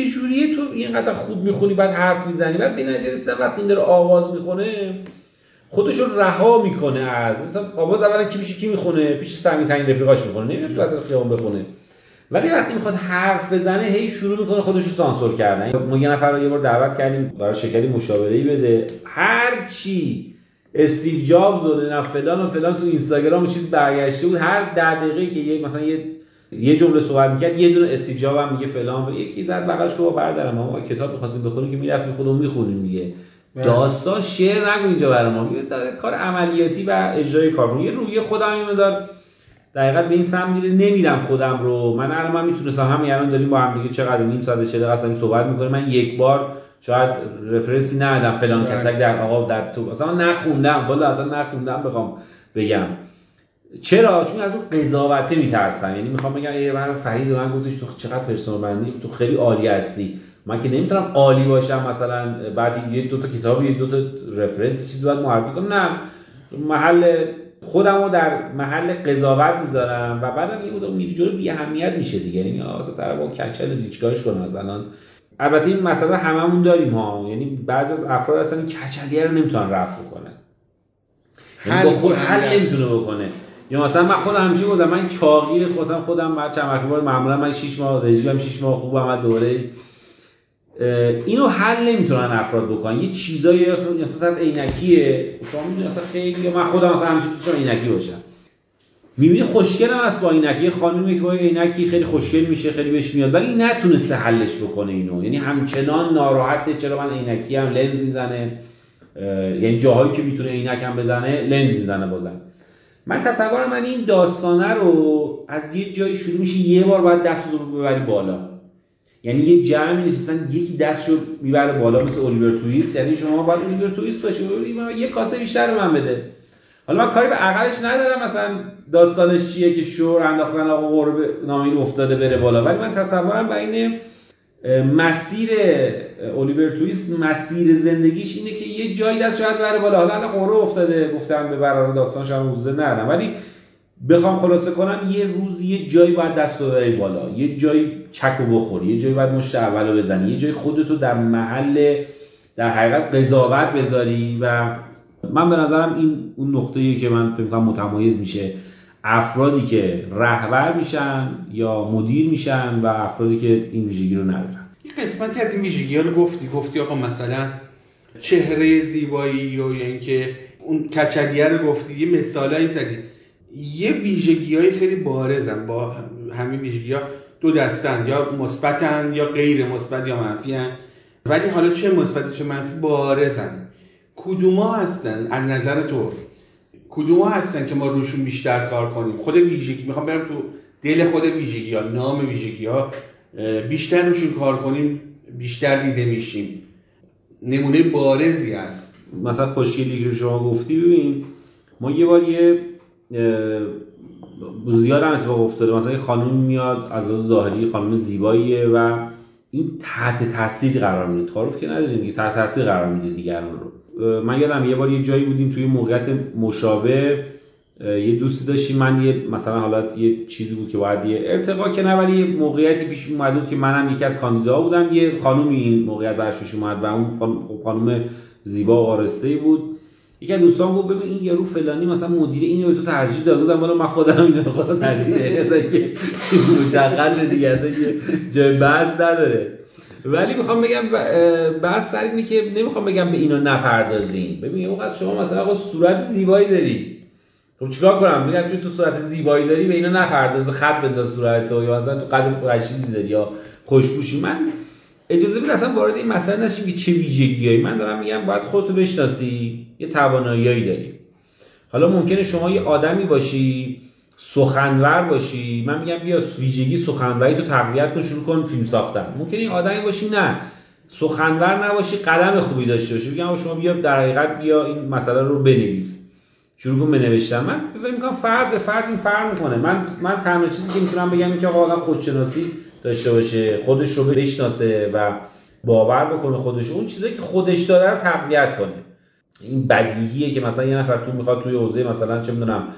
تو اینقدر خوب می‌خونی بعد حرف می‌زنی؟ بعد نظر رسیدم وقتی این داره آواز می‌خونه خودش رو رها می‌کنه از. مثلا آواز اولا کی پیش کی می‌خونه؟ پیش سمی ترین رفیقاش می‌خونه نمیاد وسط خیابون بخونه. ولی وقتی می‌خواد حرف بزنه هی شروع می‌کنه خودش رو سانسور کردن. ما یه نفر رو یه بار دعوت کردیم برای شرکتی مشاوره بده. هر چی استیو جابز و فلان و فلان تو اینستاگرام و چیز برگشته بود هر دقیقه که یه مثلا یه یه جمله صحبت می‌کرد یه دونه استیو جاب هم میگه فلان و یکی زد بغلش که با بردارم ما کتاب می‌خواستیم بخونیم که می‌رفتیم خودمون می‌خونیم دیگه. بله. داستان شعر نگو اینجا برای ما. کار عملیاتی و اجرای کار یه روی خودم این مدار دقیقاً به این سم میره نمیرم خودم رو. من الان من می‌تونستم همین الان داریم با هم دیگه چقدر نیم ساعت 40 دقیقه داریم صحبت می‌کنیم. من یک بار شاید رفرنسی ندادم فلان بله. کسک در آقا در تو اصلا نخوندم والا اصلا نخوندم بخوام بگم. چرا؟ چون از اون قضاوته میترسم. یعنی می‌خوام بگم یه بار فرید من گفتش تو چقدر پرسونال برندینگ تو خیلی عالی هستی. من که نمی‌تونم عالی باشم مثلا بعد یه دو تا کتاب یه دو تا رفرنس چیزی باید معرفی کنم. نه. محل خودم رو در محل قضاوت می‌ذارم و بعدم یه بودم میری جلو بی اهمیت میشه دیگه. یعنی اصلا طرف با کچل دیگه چیکارش کنه از الان البته این مسئله هممون داریم ها. یعنی بعضی از افراد اصلا کچلیه رو نمی‌تونن رفع کنن. یعنی حل خود. حل نمی‌تونه بکنه. یا مثلا من خودم همیشه گفتم من چاقی خودم خودم چند وقت بار معمولا من 6 ماه رژیمم 6 ماه خوبم از دوره اینو حل نمی‌تونن افراد بکنن. یه چیزایی مثلا عینکیه. شما می‌دونید مثلا خیلی من خودم مثلا همیشه دوست دارم عینکی باشم. می‌بینی خوشگلم است با عینکی. خانمی که با عینکی خیلی خوشگل میشه خیلی بهش میاد ولی نتونسته حلش بکنه اینو. یعنی همچنان ناراحته چرا من عینکی هم لنز می‌زنه. یعنی جاهایی که می‌تونه عینک هم بزنه لنز می‌زنه بازم. من تصورم من این داستانه رو از یه جایی شروع میشه یه بار باید دست رو ببری بالا. یعنی یه جمعی نشستن یکی دستشو می‌بره بالا مثل الیور تویست یعنی شما باید الیور ببینید من یه کاسه بیشتر به من بده. حالا من کاری به عقلش ندارم مثلا داستانش چیه که شور انداختن آقا قرب نامین افتاده بره بالا. ولی من تصورم بین اه، مسیر الیور تویست مسیر زندگیش اینه که یه جایی دست شاید بره بالا. حالا الان قرب افتاده گفتم به برای داستانش هم روزه ندارم. ولی بخوام خلاصه کنم یه روز یه جایی باید دست بالا. یه جایی چکو بخوری یه جایی باید مشت اول بزنی یه جایی خودتو در محل در حقیقت قضاوت بذاری و من به نظرم این اون نقطه‌ایه که من فکر متمایز میشه. افرادی که رهبر میشن یا مدیر میشن و افرادی که این ویژگی رو ندارن. یه قسمتی از این ویژگی رو گفتی. گفتی آقا مثلا چهره زیبایی یا اینکه اون کچلیه رو گفتی یه مثالایی زدی. یه ویژگی های خیلی بارزن با همین ویژگی ها دو دستن یا مثبتن یا غیر مثبت یا منفی ولی حالا چه مثبت چه منفی بارزن. کدوما هستن از نظر تو؟ کدوما هستن که ما روشون بیشتر کار کنیم؟ خود ویژگی می‌خوام برم تو دل خود ویژگی ها نام ویژگی ها. بیشتر روشون کار کنیم بیشتر دیده میشیم. نمونه بارزی هست. مثلا خوشگلی که شما گفتی ببین ما یه بار یه زیاد هم اتفاق افتاده. مثلا یه خانم میاد از لحاظ ظاهری خانم زیباییه و این تحت تاثیر قرار میده. تعارف که نداریم دیگه تحت تاثیر قرار میده دیگران رو. من یادم یه بار یه جایی بودیم توی موقعیت مشابه یه دوستی داشتیم. من یه مثلا حالت یه چیزی بود که باید یه ارتقا که ولی یه موقعیتی پیش اومد که منم یکی از کاندیداها بودم. یه خانومی این موقعیت براش پیش اومد و اون خب خانم زیبا و آرسته بود. یکی از دوستان گفت ببین این یارو فلانی مثلا مدیر اینو به تو ترجیح داده. بودم والا من خودم اینو خودم ترجیح دادم. که مشخص دیگه اصلا جای بحث نداره. ولی می‌خوام بگم بحث سر اینه که نمی‌خوام بگم به اینا نپردازین. ببین موقع شما مثلا آقا صورت زیبایی داری. خب چیکار کنم؟ میگم چون تو صورت زیبایی داری به اینا نپرداز خط بنداز صورت تو یا مثلا تو قد رشیدی داری یا خوشبوشی. من اجازه بده اصلا وارد این مسئله نشیم که چه ویژگیایی من دارم میگم باید خودتو بشناسی یه تواناییایی داری. حالا ممکنه شما یه آدمی باشی سخنور باشی من میگم بیا ویژگی سخنوری تو تقویت کن شروع کن فیلم ساختن. ممکن این آدمی باشی نه. سخنور نباشی قلم خوبی داشته باشی. بگم شما بیا در حقیقت بیا این مسئله رو بنویس. شروع کن بنوشتن. من فکر می‌کنم فرد به فرد این فرق می‌کنه. من من تنها چیزی که می‌تونم بگم اینه که آقا آدم خودشناسی داشته باشه خودش رو بشناسه و باور بکنه خودش. اون چیزی که خودش داره رو تقویت کنه. این بدیهیه که مثلا یه نفر تو می‌خواد توی حوزه مثلا چه می‌دونم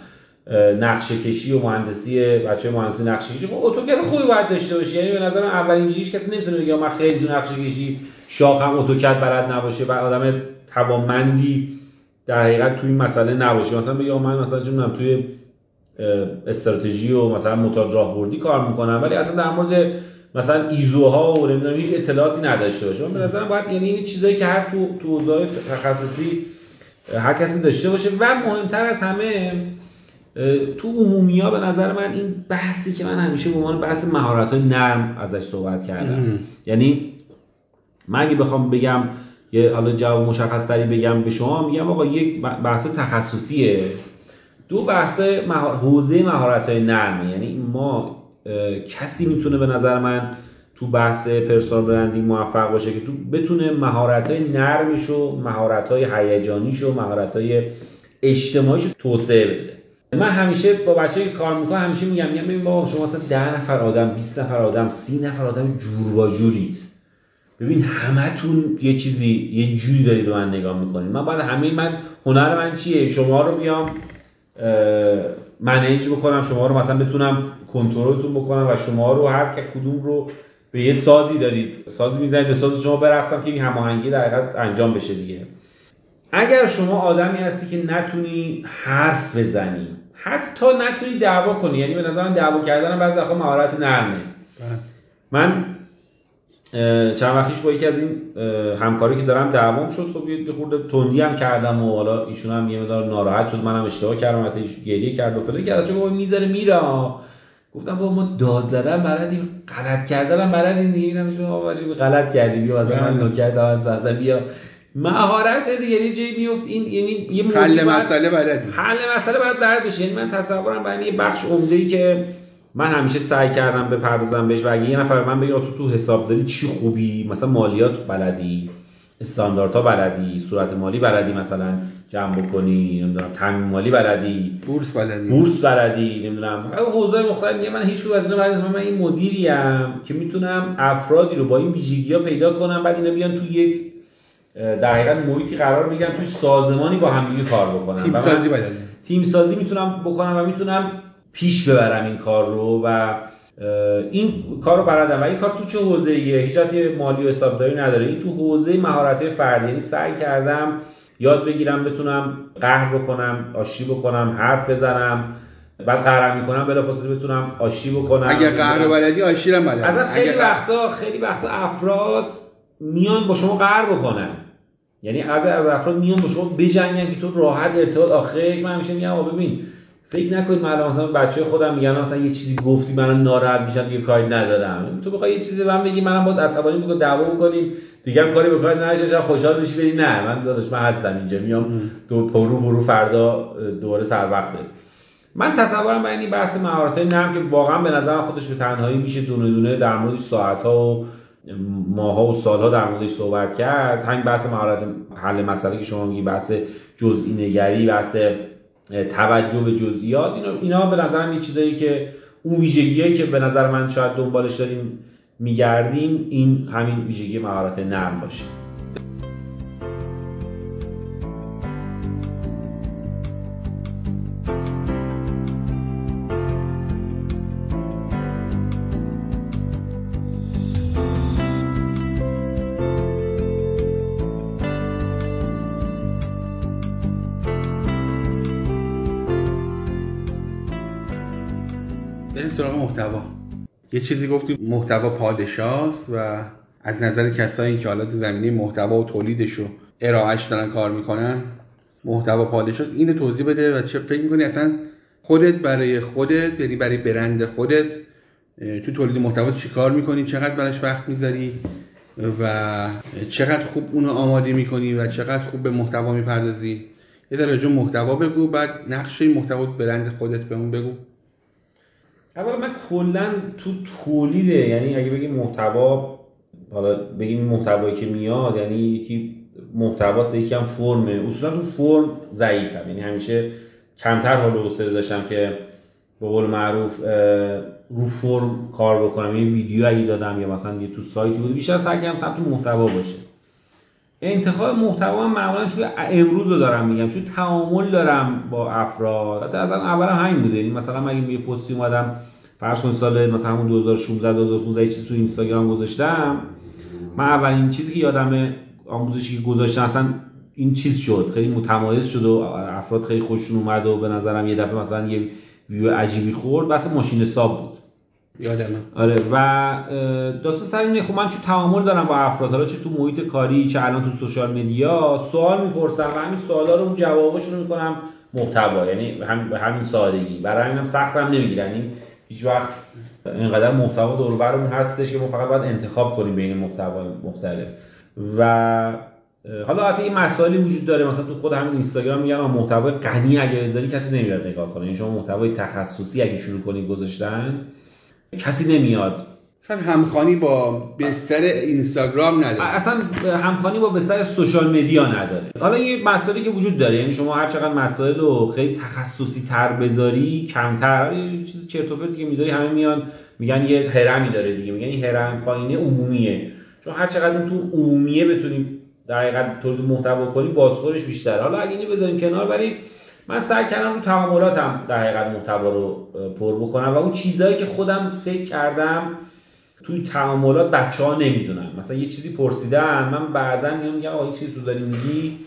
نقشه کشی و مهندسی بچه مهندسی نقشه کشی. خب اتوکد خوبی باید داشته باشه یعنی به نظر من اولین هیچ کسی نمی‌تونه بگه من خیلی تو نقشه کشی شاخم اتوکد بلد نباشه و آدم توانمندی در حقیقت توی این مسئله نباشه. مثلا بگه من مثلا چه توی استراتژی و مثلا موتور راهبردی کار می‌کنم ولی اصلا در مورد مثلا ایزوها و نمی‌دونم هیچ اطلاعاتی نداشته باشه. من به نظرم باید یعنی چیزایی که هر تو تو حوزه تخصصی هر کسی داشته باشه. و مهمتر از همه تو عمومی ها به نظر من این بحثی که من همیشه به عنوان بحث مهارت های نرم ازش صحبت کردم. یعنی من اگه بخوام بگم یه حالا جواب مشخص تری بگم به شما میگم آقا یک بحث تخصصیه. دو بحث حوزه مهارت های نرمه. یعنی ما کسی می‌تونه به نظر من تو بحث پرسونال برندینگ موفق باشه که تو بتونه مهارت های نرمش و مهارت های هیجانیش و مهارت های اجتماعیش توسعه بده. من همیشه با بچه که کار می‌کنم همیشه میگم میگم ببین بابا شما مثلا 10 نفر آدم 20 نفر آدم 30 نفر آدم جور و جورید. ببین همتون یه چیزی یه جوری دارید من نگاه می‌کنید. من باید همه من هنر من چیه؟ شما رو بیام منیج بکنم شما رو مثلا بتونم کنترلتون بکنم و شما رو هر کدوم رو به یه سازی دارید. سازی می‌زنید به ساز شما برقصم که این هماهنگی در حقیقت انجام بشه دیگه. اگر شما آدمی هستی که نتونی حرف بزنی حتی نتونی دعوا کنی یعنی به نظر دعوا کردن بعضی وقتا مهارت نرمه. من چند وقتیش با یکی از این همکاری که دارم دعوام شد. خب یه خورده تندی هم کردم و حالا ایشون هم یه مقدار ناراحت شد. منم اشتباه کردم حتی گریه کرد و فلان. کرد چون بابا می‌ذاره میره گفتم بابا ما داد زدن بلدیم. غلط کردن بلدیم دیگه. اینم بابا غلط کردی. بیا از من نوکر از بیا. مهارت دیگه یعنی جای میفت این یعنی یه حل مسئله بلدی حل مسئله باید بعد بشه. یعنی من تصورم برای یه بخش عمده‌ای که من همیشه سعی کردم بپردازم بهش و اگه یه نفر من بگه تو تو حسابداری چی خوبی؟ مثلا مالیات بلدی استانداردها بلدی صورت مالی بلدی مثلا جمع بکنی نمی‌دونم تامین مالی بلدی بورس بلدی. بورس بلدی نمی‌دونم. حوزه مختلف من هیچ از اینا بلد من این مدیریم که می‌تونم افرادی رو با این ویژگی‌ها پیدا کنم بعد اینا بیان تو یک در حقیقت محیطی قرار بگیرن توی سازمانی با همدیگه کار بکنن. تیم سازی بلدی تیم سازی می‌تونم بکنم و می‌تونم پیش ببرم این کار رو و این کار رو و این کار تو چه حوزه ایه هیچ مالی و حسابداری نداره. این تو حوزه مهارت فردی. یعنی سعی کردم یاد بگیرم بتونم قهر بکنم آشی بکنم حرف بزنم بعد قهر می‌کنم بلافاصله بتونم آشی بکنم. اگر قهر بلدی آشی رو بلدی. اصلا خیلی وقتا خیلی وقتا افراد میان با شما قهر بکنن. یعنی از از افراد میان با شما بجنگن که تو راحت ارتباط. آخه من همیشه میگم ببین فکر نکنید من مثلا بچه خودم میگن مثلا یه چیزی گفتی من ناراحت میشم دیگه کاری ندارم. تو بخوای یه چیزی من بگی منم با عصبانی بگو دعوا بکنیم دیگه هم کاری بکنید نشه خوشحال بشی بری؟ نه من داداش من هستم اینجا میام دو پرو برو فردا دوباره سر وقته من تصورم برای این بحث مهارت نرم که واقعا به نظر خودش به تنهایی میشه دونه دونه در مورد ساعت ها و ماها و سالها در موردش صحبت کرد. همین بحث مهارت حل مسئله که شما میگی بحث جزئی نگری بحث توجه به جزئیات اینا اینا به نظرم یه چیزایی که اون ویژگیایی که به نظر من شاید دنبالش داریم میگردیم این همین ویژگی مهارت نرم باشه. چیزی گفتی محتوا پادشاست و از نظر کسایی که حالا تو زمینه محتوا و تولیدش رو ارائهش دارن کار می‌کنن محتوا پادشاست. اینو توضیح بده و چه فکر می‌کنی؟ اصلا خودت برای خودت یعنی برای برند خودت تو تولید محتوا چیکار می‌کنی؟ چقدر براش وقت می‌ذاری؟ و چقدر خوب اونو آماده می‌کنی و چقدر خوب به محتوا می‌پردازی؟ یه در محتوا بگو بعد نقشه محتوا برند خودت به اون بگو. اولا من کلا تو تولیده یعنی اگه بگیم محتوا حالا بگیم محتوایی که میاد یعنی یکی محتواست یکی هم فرمه. اصولا تو فرم ضعیفم. یعنی همیشه کمتر حال حوصله داشتم که به قول معروف رو فرم کار بکنم. یه ویدیو اگه دادم یا مثلا یه تو سایتی بود بیشتر سعی کردم سمت محتوا باشه. انتخاب محتوا هم معمولا چون امروز رو دارم میگم چون تعامل دارم با افراد. حتی از اول هم همین بوده. یعنی مثلا من یه پستی اومدم فرض کن سال مثلا همون 2016 2015 چیزی تو اینستاگرام گذاشتم. من اولین چیزی که یادم آموزشی که گذاشتم اصلا این چیز شد. خیلی متمایز شد و افراد خیلی خوششون اومد و به نظرم یه دفعه مثلا یه ویو عجیبی خورد. بس ماشین حساب بود. یادمه. آره و داستان سر اینه خب من چون تعامل دارم با افراد حالا چه تو محیط کاری چه الان تو سوشال مدیا سوال می‌پرسم و همین سوالا رو جوابشون می‌کنم محتوا یعنی هم به همین سادگی. برای همینم سختم نمی‌گیرن. این هیچ وقت اینقدر محتوا دور برمون هستش که ما فقط باید انتخاب کنیم بین محتوای مختلف. و حالا حتی این مسائلی وجود داره مثلا تو خود همین اینستاگرام میگن محتوای غنی اگه بذاری کسی نمیاد نگاه کنه. یعنی شما محتوای تخصصی اگه شروع کنید گذاشتن کسی نمیاد. شاید همخانی با بستر اینستاگرام نداره. اصلا همخانی با بستر سوشال مدیا نداره. حالا یه مسائلی که وجود داره یعنی شما هر چقدر مسائل رو خیلی تخصصی تر بذاری کمتر یه چیز چرت و که می‌ذاری همه میان میگن یه هرمی داره دیگه میگن این هرم پایینه عمومیه. چون هر چقدر تو عمومیه بتونیم در حقیقت تولید محتوا کنیم بازخورش بیشتر حالا اگه اینو بذاریم کنار ولی من سعی کردم رو تعاملاتم در حقیقت محتوا رو پر بکنم و اون چیزهایی که خودم فکر کردم توی تعاملات بچه ها نمی‌دونن. مثلا یه چیزی پرسیدن من بعضا میگم آقا این چیزی تو داری میگی؟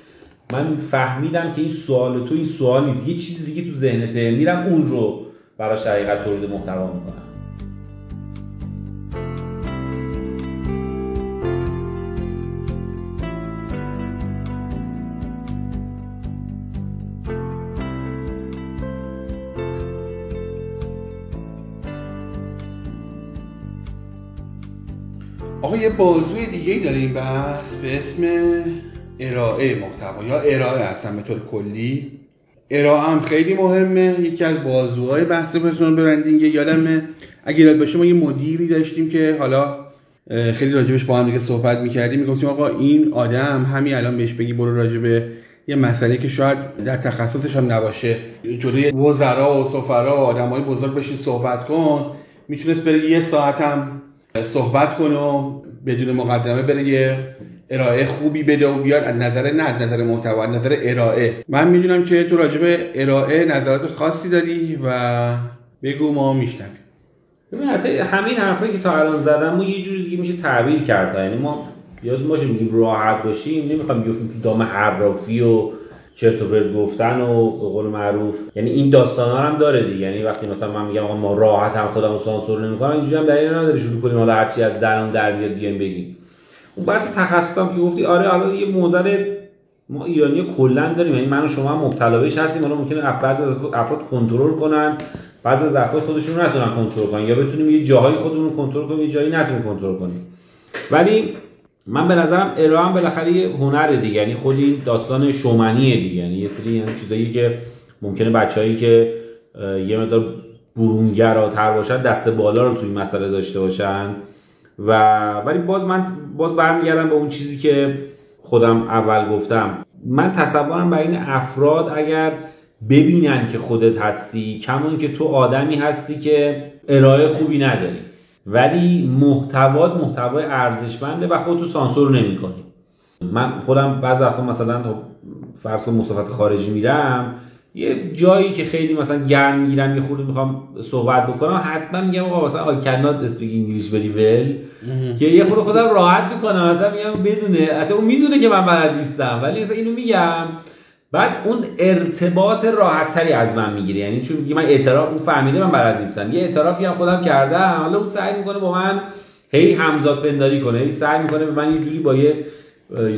من فهمیدم که این سوال تو این سوال نیست. یه چیزی دیگه تو ذهنته میرم اون رو براش حقیقت تولید محتوا می‌کنم. بازوی دیگه داره این بحث به اسم ارائه محتوا یا ارائه اصلا به طور کلی. ارائه هم خیلی مهمه. یکی از بازوهای بحث پرسونال برندینگ. یادمه اگه یاد باشه ما یه مدیری داشتیم که حالا خیلی راجبش با هم دیگه صحبت می‌کردیم. می‌گفتیم آقا این آدم همین الان بهش بگی برو راجبه یه مسئله که شاید در تخصصش هم نباشه. جلوی وزرا و سفرا و آدمای بزرگ بشین صحبت کن. می‌تونست بره یه ساعت هم صحبت کنه و بدون مقدمه بره یه ارائه خوبی بده و بیاد از نظر نه از نظر محتوا از نظر ارائه. من می‌دونم که تو راجع به ارائه نظرات خاصی داری و بگو ما میشنویم. ببین همین حرفایی که تا الان زدم ما یه جوری دیگه میشه تعبیر کرد یعنی ما یاد باشه میگیم راحت باشیم نمی‌خوام بیفتیم تو دام حرافی و چرت و پرت گفتن و به قول معروف. یعنی این داستانا هم داره دیگه. یعنی وقتی مثلا من میگم آقا ما راحت هم خودمو سانسور نمی‌کنم اینجوری هم دلیل نداره. شروع کنیم حالا هرچی از درون در بیاد بیایم بگیم. اون بحث تخصصم که گفتی آره حالا یه موزل ما ایرانی کلا داریم. یعنی من و شما هم مبتلا بهش هستیم. حالا ممکنه بعضی افراد کنترل کنن. بعضی از افراد خودشون نتونن کنترل کنن. یا بتونیم یه جاهایی خودمون کنترل کنیم یه جایی نتونیم کنترل کنیم. ولی من به نظرم ارائه هم بالاخره یه هنر دیگه یعنی خود این داستان شومنیه دیگه یعنی یه سری یعنی چیزایی که ممکنه بچه‌ای که یه مقدار برونگراتر باشن دست بالا رو توی مسئله داشته باشن. و ولی باز من باز برمیگردم به اون چیزی که خودم اول گفتم. من تصورم برای این افراد اگر ببینن که خودت هستی کمون که تو آدمی هستی که ارائه خوبی نداری. ولی محتوات محتوای ارزشمنده و خودتو سانسور نمی‌کنی. من خودم بعضی وقتا مثلا فرض کن مسافت خارجی میرم یه جایی که خیلی مثلا گرم می‌گیرم یه خورده می‌خوام صحبت بکنم حتما میگم آقا مثلا آی کانات اسپیک انگلیش بری ول که یه خورده خودم راحت می‌کنم مثلا میگم بدونه. حتی اون می‌دونه که من بلد نیستم ولی مثلا اینو میگم. بعد اون ارتباط راحت تری از من می‌گیره. یعنی چون میگه من اعتراف اون فهمیده من بلد نیستم. یه اعترافی هم خودم کردم. حالا اون سعی می‌کنه با من هی همزاد پنداری کنه. هی سعی می‌کنه به من یه جوری با یه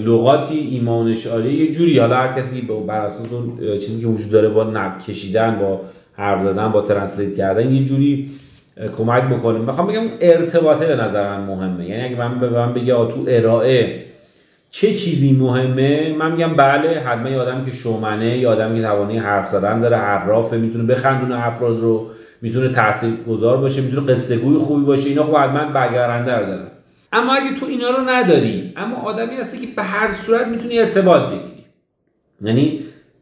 لغاتی ایما اشاره یه جوری. حالا هر کسی بر اساس اون چیزی که وجود داره با نب کشیدن با حرف زدن با ترنسلیت کردن یه جوری کمک بکنیم می‌خوام بگم ارتباطه به نظر من مهمه. یعنی اگه من به من بگه تو ارائه چه چیزی مهمه؟ من میگم بله حتما یه آدمی که شومنه یه آدمی که توانایی حرف زدن داره حرافه می‌تونه بخندونه افراد رو می‌تونه تاثیرگذار باشه می‌تونه قصه گوی خوبی باشه اینا خب حتما برگرنده رو دارن. اما اگه تو اینا رو نداری اما آدمی هستی که به هر صورت می‌تونی ارتباط بگیری. یعنی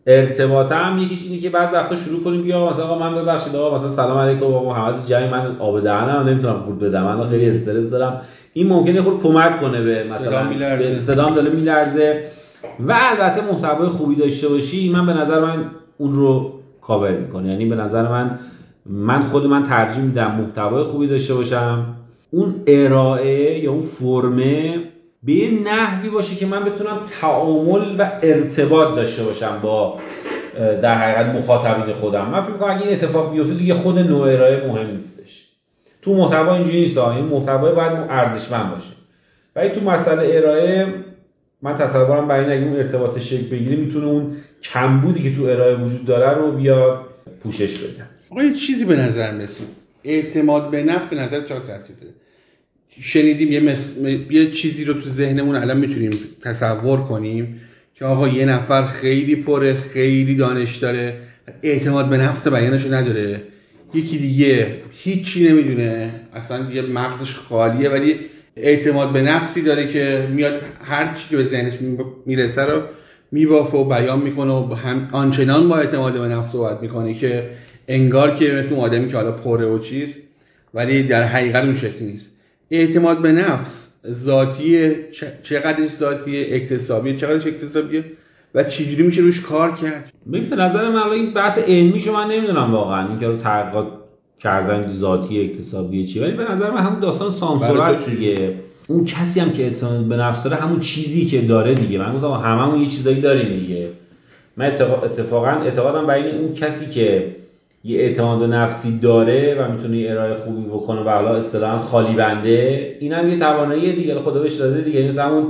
ارتباط هم یکیش اینه که بعضی وقتا شروع کنیم بیا مثلا آقا من ببخشید آقا مثلا سلام علیکم آقا محمد جای من آب دهنم نمی‌تونم پول بدم من خیلی استرس دارم. این ممکنه خود کمک کنه به مثلا صدام داره میلرزه. و البته محتوای خوبی داشته باشی من به نظر من اون رو کاور می‌کنه. یعنی به نظر من من خود من ترجیح میدم محتوای خوبی داشته باشم. اون ارائه یا اون فرمه به یه نحوی باشه که من بتونم تعامل و ارتباط داشته باشم با در حقیقت مخاطبین خودم. من فکر می‌کنم اگه این اتفاق بیفته دیگه خود نوع ارائه مهم نیستش. تو محتوا اینجوری نیست این محتوا باید ارزشمند باشه. ولی تو مسئله ارائه من تصورم برای این اگه اون ارتباط شکل بگیره می‌تونه اون کمبودی که تو ارائه وجود داره رو بیاد پوشش بده. آقا یه چیزی به نظر میسون اعتماد به نفس به نظر چقدر تاثیر داره. شنیدیم یه, یه چیزی رو تو ذهنمون الان می‌تونیم تصور کنیم که آقا یه نفر خیلی پره خیلی دانش داره اعتماد به نفس بیانش نداره. یکی دیگه هیچی نمی‌دونه. اصلا یه مغزش خالیه ولی اعتماد به نفسی داره که میاد هر چی که به ذهنش می‌رسه رو میبافه و بیان می‌کنه و هم آنچنان با اعتماد به نفس صحبت می‌کنه که انگار که مثل اون آدمی که حالا پره و چیز ولی در حقیقت اون شکلی نیست. اعتماد به نفس ذاتی چقدرش ذاتی اکتسابی چقدرش اکتسابیه؟ و چجوری میشه روش کار کرد؟ به نظر من این بحث علمی شما من نمی‌دونم واقعا اینکه رو تحقیقات کردن ذاتی اکتسابی چی ولی به نظر من همون داستان سانسور است دیگه. اون کسی هم که اعتماد به نفس داره همون چیزی که داره دیگه. من گفتم هممون یه چیزایی داریم دیگه. من اتفاقا اعتقادم بر اون کسی که یه اعتماد نفسی داره و می‌تونه ارائه خوبی بکنه و حالا اصطلاحا خالی بنده اینم یه توانایی دیگه. خدا بهش داده دیگه. مثل همون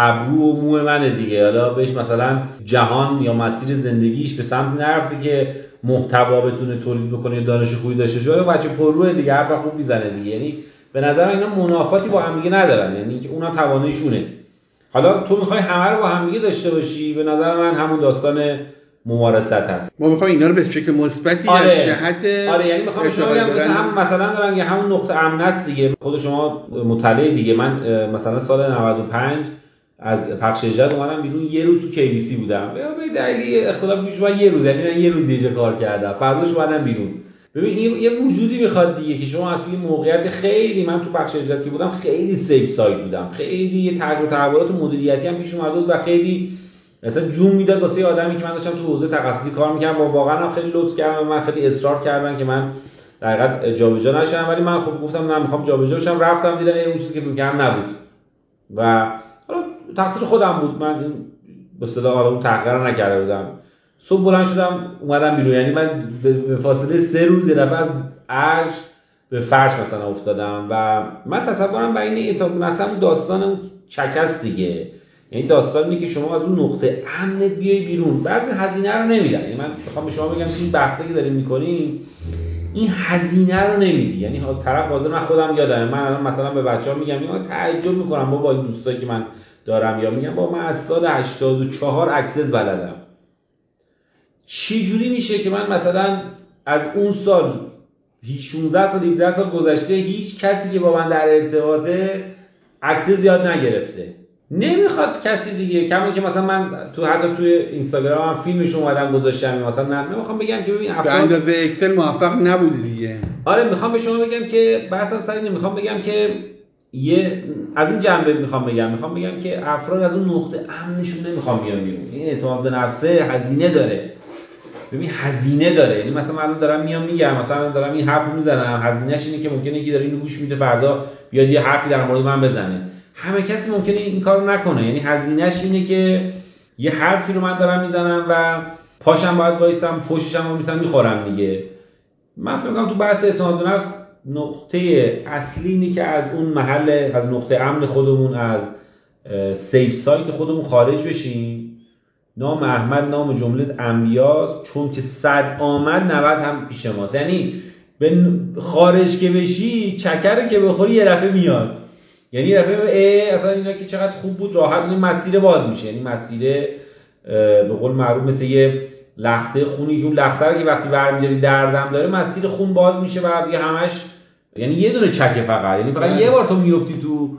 ابرو و مو منه دیگه. حالا بهش مثلا جهان یا مسیر زندگیش به سمت نرفته که محتوا بتونه تولید بکنه یا دانش خوبی داشته باشه. بچه پرروه دیگه حرف خوب می‌زنه دیگه. یعنی به نظر اینا منافاتی با هم دیگه ندارن. یعنی که اونم تواناییشونه. حالا تو می‌خوای همه رو با هم دیگه داشته باشی به نظر من همون داستان ممارست هست. ما می‌خوایم اینا رو به شکل مثبتی آره. جهت آره یعنی می‌خوام شما بگم مثلا هم مثلا دارن که همون نقطه امن است دیگه. خود شما مطلع دیگه. من مثلا سال 95 از پخش اجرا اومدم بیرون یه روز تو کیبیسی بودم. به دلیل اختلاف پیش یه روز یعنی من یه روز یه کار کردم. فرداش اومدم بیرون. ببین یه وجودی می‌خواد دیگه که شما توی موقعیت خیلی من تو بخش اجراتی بودم خیلی سیف سایت بودم. خیلی یه تغییر تحولات مدیریتی هم پیش اومده و خیلی مثلا جون می‌داد واسه آدمی که من داشتم تو حوزه تخصصی کار می‌کردم و واقعا خیلی لطف کردم من خیلی اصرار کردن که من در حقیقت جابجا نشم ولی من خب گفتم نه می‌خوام جابجا بشم. رفتم دیدم اون چیزی که میگم نبود. و تقصیر خودم بود. من به اصطلاح حالا اون تغییر نکرده بودم. صبح بلند شدم اومدم بیرون. یعنی من به فاصله سه روز یه از عرش به فرش مثلا افتادم و من تصورم بین این مثلا داستان اون چکست دیگه. یعنی داستان اینه که شما از اون نقطه امنت بیای بیرون. بعضی هزینه رو نمیدن. یعنی من می‌خوام به شما بگم این بحثی که داریم می‌کنیم این هزینه رو نمیدی. یعنی طرف حاضر من خودم یادم من الان مثلا به بچه‌ها میگم اینا تعجب می‌کنم با با این دوستایی که من دارم یا میگم با من از سال 84 اکسس بلدم. چی جوری میشه که من مثلا از اون سال 16 سال 17 سال گذشته هیچ کسی که با من در ارتباطه اکسس یاد نگرفته؟ نمی‌خواد کسی دیگه کما که مثلا من تو حتی توی اینستاگرام هم فیلمش اومدم گذاشتم مثلا نه نمی‌خوام بگم که ببین به اندازه اکسل موفق نبودی دیگه. آره می‌خوام به شما بگم که بحثم سر اینه می‌خوام بگم که یه از این جنبه می‌خوام بگم. می‌خوام بگم که افراد از اون نقطه امنشون نمی‌خوام بیان بیرون. این اعتماد به نفسه هزینه داره. ببین هزینه داره. یعنی مثلا من دارم میام میگم مثلا دارم این حرف می‌زنم. هزینهش اینه که ممکنه یکی داره اینو گوش میده فردا بیاد یه حرفی در مورد من بزنه. همه کسی ممکنه این کارو نکنه. یعنی هزینهش اینه که یه حرفی رو من دارم می‌زنم و پاشم باید وایسم فوششم رو میسم می‌خورم دیگه. من فکر تو بحث اعتماد به نفس نقطه اصلی اینه که از اون محل از نقطه امن خودمون از سیف سایت خودمون خارج بشیم. نام احمد نام جمله انبیاست. چون که صد آمد 90 هم پیش ماست. یعنی به خارج که بشی چکر که بخوری یه دفعه میاد. یعنی ای اصلا اینا که چقدر خوب بود راحت این مسیر باز میشه. یعنی مسیر به قول معروف مثل یه لخته خونی که اون لخته که وقتی برمیداری دردم داره مسیر خون باز میشه و همش یعنی یه دونه چکه فقط. یعنی فقط یه بار تو میفتی تو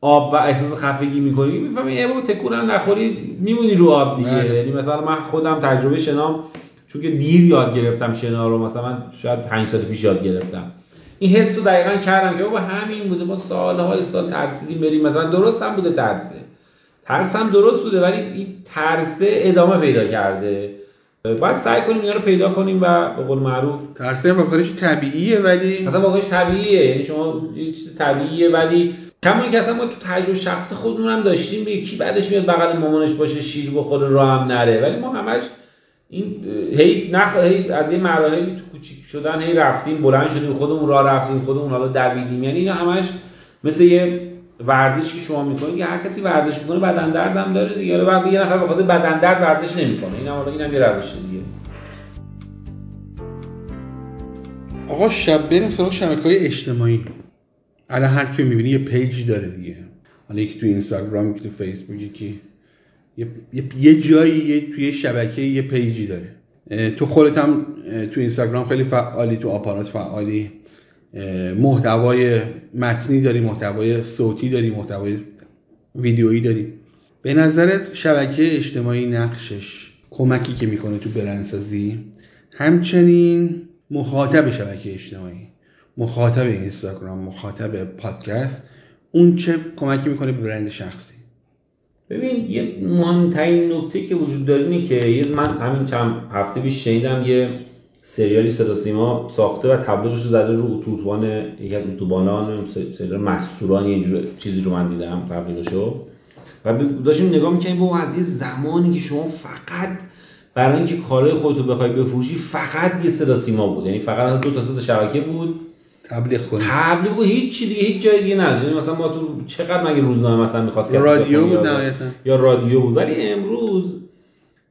آب و احساس خفگی می‌کنی می‌فهمی یه بار تکونم نخوری میمونی رو آب دیگه. یعنی مثلا من خودم تجربه شنام چون که دیر یاد گرفتم شنا رو مثلا شاید 5 سال پیش یاد گرفتم. این حس رو دقیقا کردم که بابا همین بوده ما سالهای سال ترسیدیم بریم. مثلا درست هم بوده ترسه. ترس هم درست بوده ولی این ترسه ادامه پیدا کرده. باید سعی کنیم اینا رو پیدا کنیم و به قول معروف ترسه واکنش طبیعیه ولی مثلا واکنش طبیعیه. یعنی شما یه چیز طبیعیه ولی کما که اصلا ما تو تجربه شخص خودمون هم داشتیم یکی بعدش میاد بغل مامانش باشه شیر بخوره راه هم نره. ولی ما همش این هی نخ هی از یه مراحلی تو کوچیک شدن هی رفتیم بلند شدیم خودمون راه رفتیم خودمون حالا دویدیم. یعنی اینا همش مثل یه ورزشی که شما می‌کنید که هر کسی ورزش می‌کنه بدن دردم داره دیگه. بعد یه نفر بخاطر بدن درد ورزش نمی‌کنه. اینم حالا اینم یه روش دیگه. آقا شب بریم سراغ شبکه های اجتماعی. الان هر کی می‌بینی یه پیج داره دیگه. حالا یکی تو اینستاگرام یکی تو فیسبوک یکی یه, یه جایی یه توی شبکه یه پیجی داره. تو خودت هم تو اینستاگرام خیلی فعالی تو آپارات فعالی. محتوای متنی داری محتوای صوتی داری محتوای ویدیویی داری. به نظرت شبکه اجتماعی نقشش کمکی که می‌کنه تو برندسازی؟ همچنین مخاطب شبکه اجتماعی مخاطب اینستاگرام مخاطب پادکست اون چه کمکی می‌کنه به برند شخصی؟ ببین یه مهمترین نکته که وجود داره اینه که من همین چند هفته پیش شنیدم یه سریالی صدا سیما ساخته و تبلیغش رو زده رو اتوبان یکی از اتوبانان سریال مستوران اینجور چیزی رو من دیدم تبلیغشو. و داشتیم نگاه می‌کنیم با از یه زمانی که شما فقط برای اینکه کارهای خودتو بخوای بفروشی فقط یه صدا سیما بود. یعنی فقط دو تا صدا شبکه بود. تبلیغ کنی. تبلیغ هیچ چی دیگه هیچ جای دیگه نداشت. یعنی مثلا ما تو چقدر مگه روزنامه مثلا می‌خواست رادیو بود یا رادیو بود. ولی امروز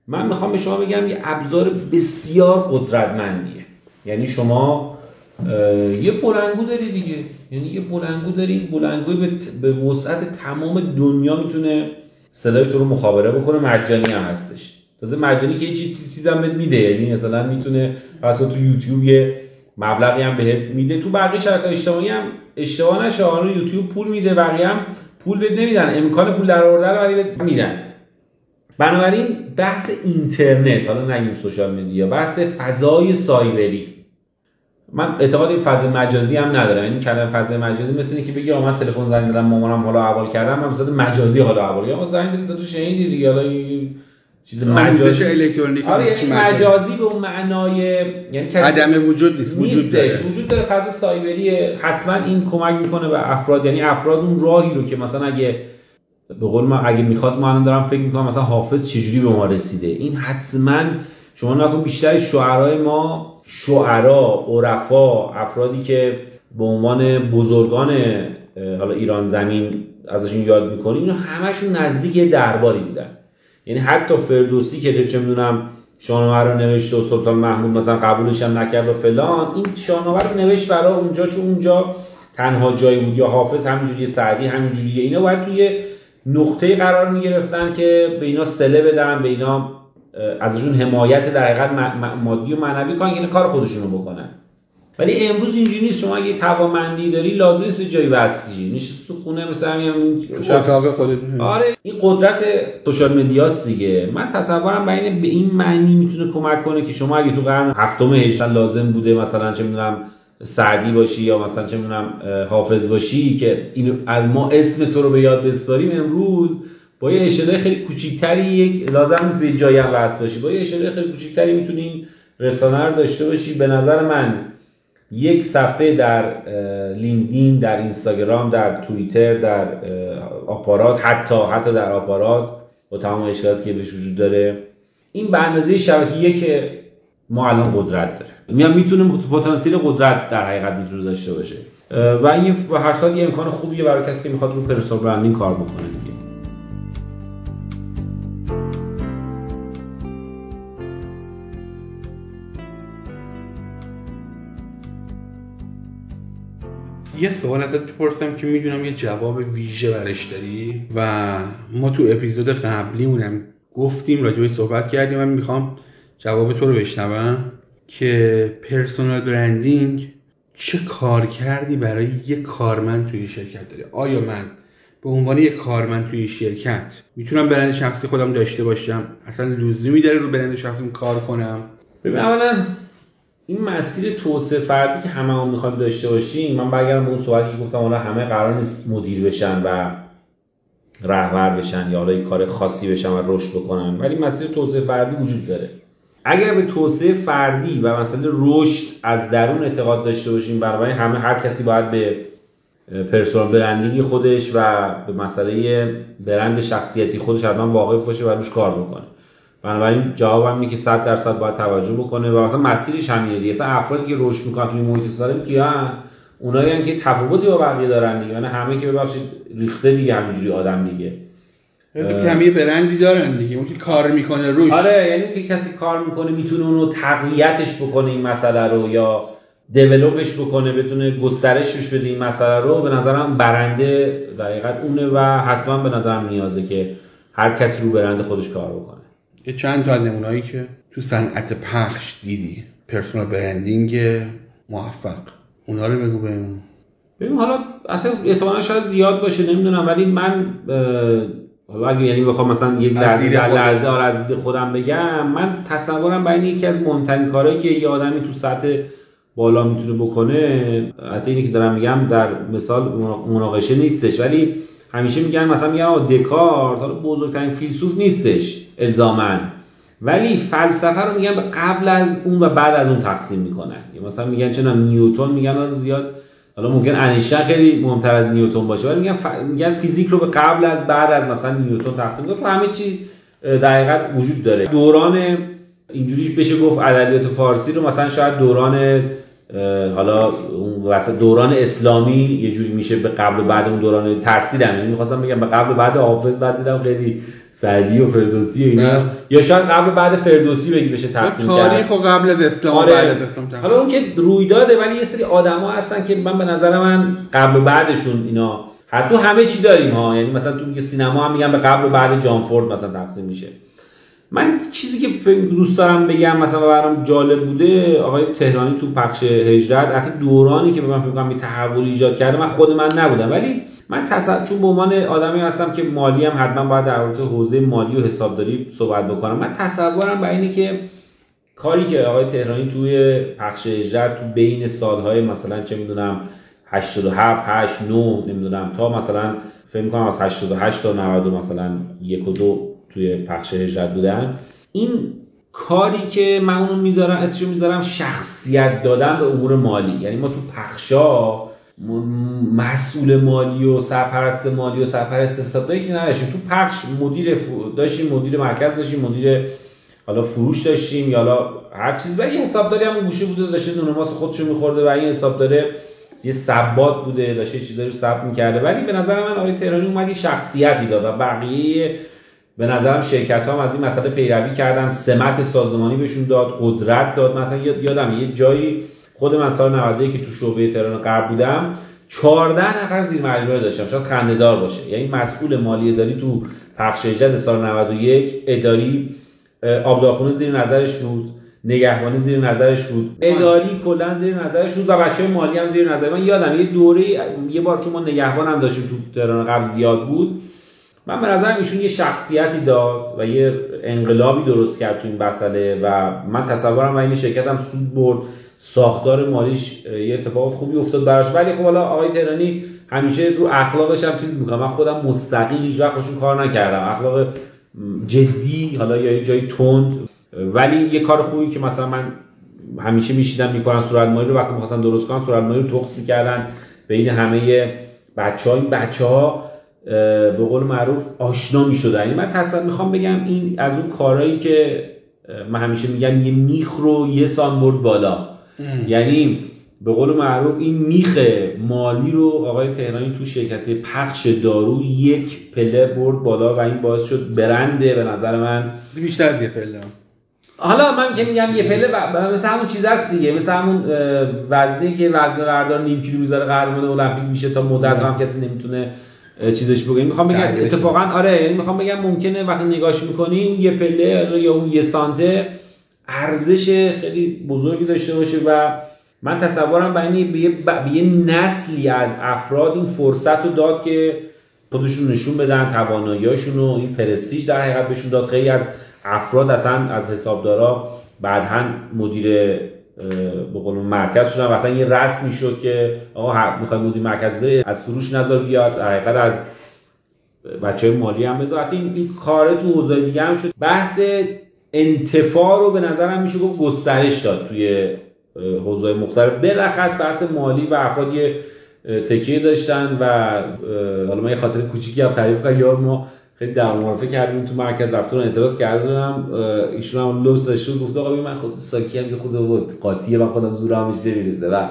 من می‌خوام به شما بگم یه ابزار بسیار قدرتمندیه. یعنی شما یه بلنگو داری دیگه. یعنی یه بلنگو داری این به, به وسعت تمام دنیا می‌تونه صدای تو رو مخابره بکنه. مجانی هم هستش. تازه مجانی که یه چیز چیزم بهت میده. یعنی مثلا می‌تونه پس تو یوتیوب یه مبلغی هم بهت میده. تو بقیه شبکه اجتماعی هم اشتباه نشه. یوتیوب پول میده بقیه هم پول بهت نمیدن. امکان پول در آوردن رو میدن. بنابراین بحث اینترنت حالا نگیم سوشال مدیا بحث فضای سایبری. من اعتقاد این فضای مجازی هم ندارم. این کلمه فضای مجازی مثل اینه که بگی من تلفن زنگ زدم مامانم حالا احوال کردم من مثلا مجازی حالا احوال یا زنگ زدی تو شنیدی دیگه حالا چیز مجازی. الکترونیک آره یعنی مجازی. به اون معنای یعنی عدم وجود نیست وجود داره. وجود داره فضا سایبری حتما این کمک می‌کنه به افراد. یعنی افراد اون راهی رو که مثلا اگه به قول ما اگه می‌خواست ما الان دارم فکر می‌کنم مثلا حافظ چجوری به ما رسیده. این حتما شما نکن بیشتر شعرهای ما شعرا عرفا افرادی که به عنوان بزرگان حالا ایران زمین ازشون یاد می‌کنیم اینا همشون نزدیک درباری بودن. یعنی حتی فردوسی که چه می‌دونم شاهنامه رو نوشته و سلطان محمود مثلا قبولش هم نکرد و فلان این شاهنامه رو نوشت برای اونجا چون اونجا تنها جایی بود یا حافظ همینجوری سعدی همینجوریه. اینا باید توی نقطه قرار می گرفتن که به اینا سله بدن به اینا ازشون حمایت در حقیقت مادی و معنوی کنن یعنی کار خودشونو بکنن. ولی امروز اینجوری نیست. شما اگه توامندی داری لازم نیست به جایی وصلی نشست تو خونه مثلا همین اتاق خودت. آره این قدرت سوشال مدیاست دیگه. من تصورم بین به این معنی می‌تونه کمک کنه که شما اگه تو قرن هفتم هجری لازم بوده مثلا چه می‌دونم سعدی باشی یا مثلا چه می‌دونم حافظ باشی که این از ما اسم تو رو به یاد بسپاریم امروز با یه اشاره خیلی کوچیکتری یک لازم نیست به جایی هم وصل باشی با یه اشاره خیلی کوچیکتری می‌تونی رسانه رو داشته باشی. به نظر من یک صفحه در لینکدین در اینستاگرام در توییتر در آپارات حتی حتی در آپارات با تمام اشکالاتی که بهش وجود داره این به اندازه شبکه‌ایه که ما الان قدرت داره میام می‌تونه پتانسیل قدرت در حقیقت می‌تونه داشته باشه. و این به هر حال یه امکان خوبیه برای کسی که می‌خواد رو پرسونال برندینگ کار بکنه دیگه. یه سوال ازت بپرسم که می‌دونم یه جواب ویژه برش داری و ما تو اپیزود قبلی اونم گفتیم راجبه صحبت کردیم من می‌خوام جواب تو رو بشنوم. که پرسونال برندینگ چه کار کردی برای یک کارمند توی شرکت داره آیا من به عنوان یک کارمند توی شرکت می‌تونم برند شخصی خودم داشته باشم؟ اصلا لزومی داره رو برند شخصی کار کنم؟ ببین اولا این مسیر توسعه فردی که همه هم می‌خوایم داشته باشیم من برگردم به اون صحبتی که گفتم حالا همه قرار نیست مدیر بشن و رهبر بشن یا حالا کار خاصی بشن و رشد بکنن ولی مسیر توسعه فردی وجود داره. اگر به توسعه فردی و مسئله رشد از درون اعتقاد داشته باشیم برای همه هر کسی باید به پرسونال برندینگ خودش و به مسئله برند شخصیتی خودش حتما واقف باشه و روش کار بکنه. بنابراین جوابم اینه که 100 درصد باید توجه بکنه و مثلا مسیرش همینه دیگه. مثلا افرادی که رشد می‌کنن توی محیط سالم کیان اونایی که تفاوتی با بقیه دارن دیگه. یعنی همه که ببخشید ریخته دیگه همینجوری آدم دیگه. که همه برندی دارن دیگه. اون که کار می‌کنه روش. آره یعنی که کسی کار می‌کنه می‌تونه اونو تقویتش بکنه این مسئله رو یا دیولوپش بکنه بتونه گسترشش بده این مسئله رو. به نظرم برنده دقیقت اونه و حتما به نظرم نیازه که هر کسی رو برند خودش کار بکنه. یه چند تا نمونهایی که تو صنعت پخش دیدی. پرسونال برندینگ موفق. اونا رو بگو بهمون. ببین حالا حتی احتمالا شاید زیاد باشه نمی‌دونم. ولی من حالا اگه یعنی بخوام مثلا یک لحظه در لحظه آره از دید خودم بگم من تصورم برای یکی از مهمترین کارهایی که یه آدمی تو سطح بالا می‌تونه بکنه حتی اینی که دارم میگم در مثال مناقشه نیستش ولی همیشه میگن مثلا میگن آقا دکارت حالا بزرگترین فیلسوف نیستش الزامن ولی فلسفه رو میگن قبل از اون و بعد از اون تقسیم می‌کنن. مثلا میگن چون نیوتن میگن زیاد حالا ممکن انیشتین خیلی مهمتر از نیوتن باشه ولی میگن ف... میگن فیزیک رو به قبل از بعد از مثلا نیوتن تقسیم کنه همه چی در وجود داره. دوران اینجوری بشه گفت ادبیات فارسی رو مثلا شاید دوران حالا واسه دوران اسلامی یه جوری میشه به قبل و بعد اون دوران ترسیدم یعنی می‌خواستم بگم به قبل و بعد حافظ بعد دیدم خیلی سعدی و فردوسی و اینا. یا شاید قبل و بعد فردوسی بگی بشه تقسیم کرد. تاریخ و قبل از اسلام آره. بعد از اسلام حالا اون که روی داده ولی یه سری آدما هستن که من به نظر من قبل و بعدشون اینا حتی همه چی داریم ها. یعنی مثلا تو سینما هم میگن به قبل و بعد جان فورد مثلا تقسیم میشه. من چیزی که دوست دارم بگم مثلا برام جالب بوده آقای تهرانی تو پخش هجرت حتی دورانی که به من فکر کنم تحول ایجاد کرده من خود من نبودم. ولی من تصور چون به عنوان آدمی هستم که مالی هم حتما باید در مورد حوزه مالی و حسابداری صحبت بکنم. من تصورم بر اینه که کاری که آقای تهرانی توی پخش هجرت تو بین سالهای مثلا چه می‌دونم 87 8 9 نمی‌دونم تا مثلا فکر کنم از 88 تا 90 مثلا یک و دو توی پخش هجرت بودن. این کاری که من اونو می‌ذارم اسمشو می‌ذارم شخصیت دادن به امور مالی. یعنی ما تو پخشا مسئول مالی و سرپرست مالی و سرپرست حسابداری که نداشتیم. تو پخش مدیر داشتیم مدیر مرکز داشتیم مدیر حالا فروش داشتیم یا حالا هر چیز. ولی حسابداری هم گوشه بوده داشته نون ماس خودشو میخورده و این حسابداره یه ثبات بوده داشته چیزایی رو ثبت می‌کرده. ولی به نظر من آقای تهرانی اومد شخصیتی داد و بقیه به نظرم شرکت هم از این مسئله پیروی کردن. سمت سازمانی بهشون داد قدرت داد. مثلا یادم یه جایی خود من سال 91 که تو شعبه تهران غرب بودم 14 نفر زیر مجموعه داشتم. شاید خنده‌دار باشه. یعنی مسئول مالی اداری تو پخش جد سال 91 اداری آبدارخونه زیر نظرش بود نگهبانی زیر نظرش بود اداری کلا زیر نظرش بود و بچه مالی هم زیر نظر. من یادم یه دوره یه بار چون ما نگهبان هم داشتیم تو تهران قبل زیاد بود من به نظرم ایشون یه شخصیتی داد و یه انقلابی درست کرد تو این مسئله و من تصورم و این شرکت هم سود برد ساختار مالیش یه اتفاق خوبی افتاد براش. ولی خب حالا آقای تهرانی همیشه رو اخلاقش هم چیز می‌کنم من خودم مستقیم هیچ وقت کار نکردم. اخلاق جدی حالا یا یه جایی تند. ولی یه کار خوبی که مثلا من همیشه میشیدم می‌کنن صورت مالی رو وقتی می‌خواستن درست کنن صورت مالی رو تخص می‌کردن. بین همه بچه های بچه ها به قول معروف آشنا می شدن یعنی من تصور می‌خوام بگم این از اون کارهایی که من همیشه میگم یه میخ رو یه سان برد بالا. یعنی به قول معروف این میخ مالی رو آقای تهرانی تو شرکت پخش دارو یک پله برد بالا و این باعث شد برنده به نظر من. بیشتر از یه پله. حالا من که میگم یه پله مثل همون چیز هست دیگه. مثل همون وزنی که وزن بردار نیم کیلو می‌ذاره قهرمان المپیک میشه تا مدت هم کسی نمی‌تونه چیزش بگم می‌خوام بگم اتفاقا آره یعنی می‌خوام بگم ممکنه وقتی نگاش می‌کنی اون یه پله یا اون یه سانته ارزش خیلی بزرگی داشته باشه و من تصورم به به یه نسلی از افراد این فرصت رو داد که خودشون نشون بدن تواناییاشون و این پرستیج در حقیقت بهشون داد. خیلی از افراد اصلا از حسابدارا بعدها مدیر به قول مرکز شدن مثلا یه رسمی شد که آقا می‌خواد مدیر مرکز از فروش نظر بیاد حقیقت از بچه مالی هم بذار. این, این کار تو حوزه دیگه هم شد. بحث انتفاع رو به نظرم میشه گفت گسترش داد توی حوزه مختلف. بلخص بحث مالی و افراد یه تکیه داشتن و حالا من یه خاطر کوچیکی هم تعریف کنم یا ما خیلی در معرفه کردیم تو مرکز رفتن اعتراض کردم ایشون هم لوس داشته گفت آقا من خود ساکی هم یه خود قاطیه من خودم زورم میشه نمی‌رسه و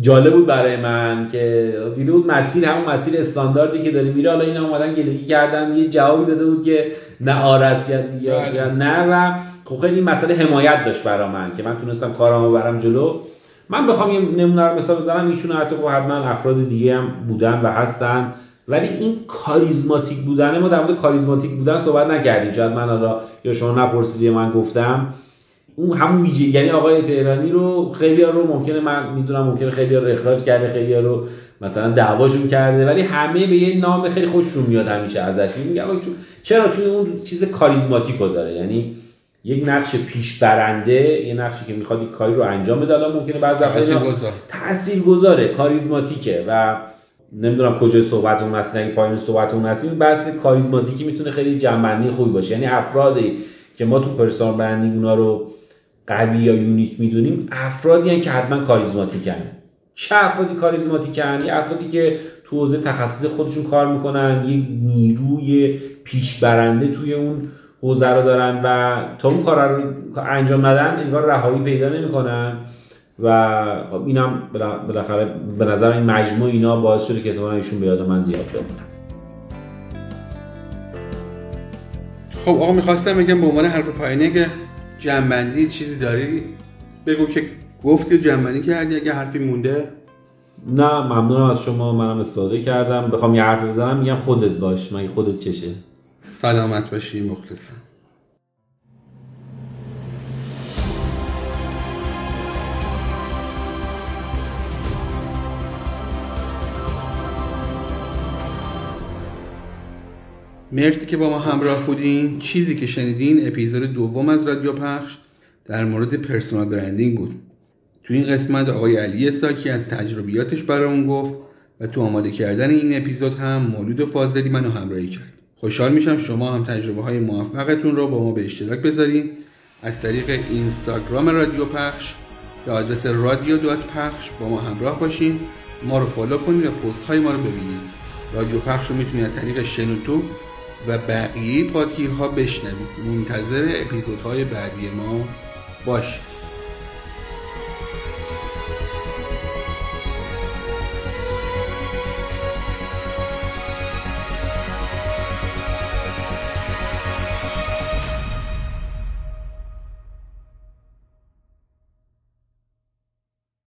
جالب بود برای من که دیده بود مسیر همون مسیر استانداردی که داری میره حالا اینا اومدن گلگی کردن. یه جوابی داده بود که نه آرس یا, یا بله. نه. و خب خیلی این مسئله حمایت داشت برای من که من تونستم کارامو برم جلو. من بخوام یه نمونه رو مثال بزنم. ایشون حتی خب حتما افراد دیگه هم بودن و هستن. ولی این کاریزماتیک بودن ما در مورد کاریزماتیک بودن صحبت نکردیم. شاید من حالا یا شما نپرسیدی من گفتم. اون همون ویژه یعنی آقای تهرانی رو خیلی رو ممکنه من می‌دونم ممکنه خیلی رو اخراج کرده خیلی رو مثلا دعواشون کرده ولی همه به یه نام خیلی خوششون میاد همیشه ازش. میگم چرا؟ چون اون چیز کاریزماتیک رو داره. یعنی یک نقش پیش برنده یه نقشی که می‌خواد یک کاری رو انجام بده. الان ممکنه بعضی وقتا تاثیرگذاره کاریزماتیکه. و نمی‌دونم کجای صحبت اون هست اگه پایین صحبت اون هست. این بحث کاریزماتیکی می‌تونه خیلی جنبندی خوبی باشه. یعنی افرادی که ما تو پرسونال برندینگ اونا رو قوی یا یونیک می‌دونیم افرادی هن که حتما کاریزماتیکن. چه افرادی کاریزماتیکن؟ یه افرادی که تو حوزه تخصص خودشون کار می‌کنن یک نیروی پیشبرنده توی اون حوزه رو دارن و تا اون کار رو انجام ندن انگار رهایی پیدا نمی‌کنن. و خب اینم بالاخره به نظر این مجموع اینا باعث شده که احتمالاً ایشون به من زیاد بمونن. خب آقا می‌خواستم بگم به عنوان حرف پایینه که جنبندی چیزی داری بگو که گفتی و جنبندی کردی اگه حرفی مونده. نه ممنونم از شما منم استفاده کردم. بخوام یه حرف بزنم میگم خودت باش. مگه خودت چشه؟ سلامت باشی مخلصم. مرسی که با ما همراه بودین. چیزی که شنیدین اپیزود دوم از رادیو پخش در مورد personal branding بود. تو این قسمت آقای علی ساکی از تجربیاتش برامون گفت و تو آماده کردن این اپیزود هم مولود فاضلی منو همراهی کرد. خوشحال میشم شما هم تجربه های موفقتون رو با ما به اشتراک بذارین. از طریق اینستاگرام رادیو پخش به آدرس رادیو دات پخش با ما همراه باشین. ما رو فالو کنید و پست های ما رو ببینید رادیو پخش رو می‌تونید از طریق شنوتو و بقیه پادگیرها بشنوید. منتظر اپیزودهای بعدی ما باشید.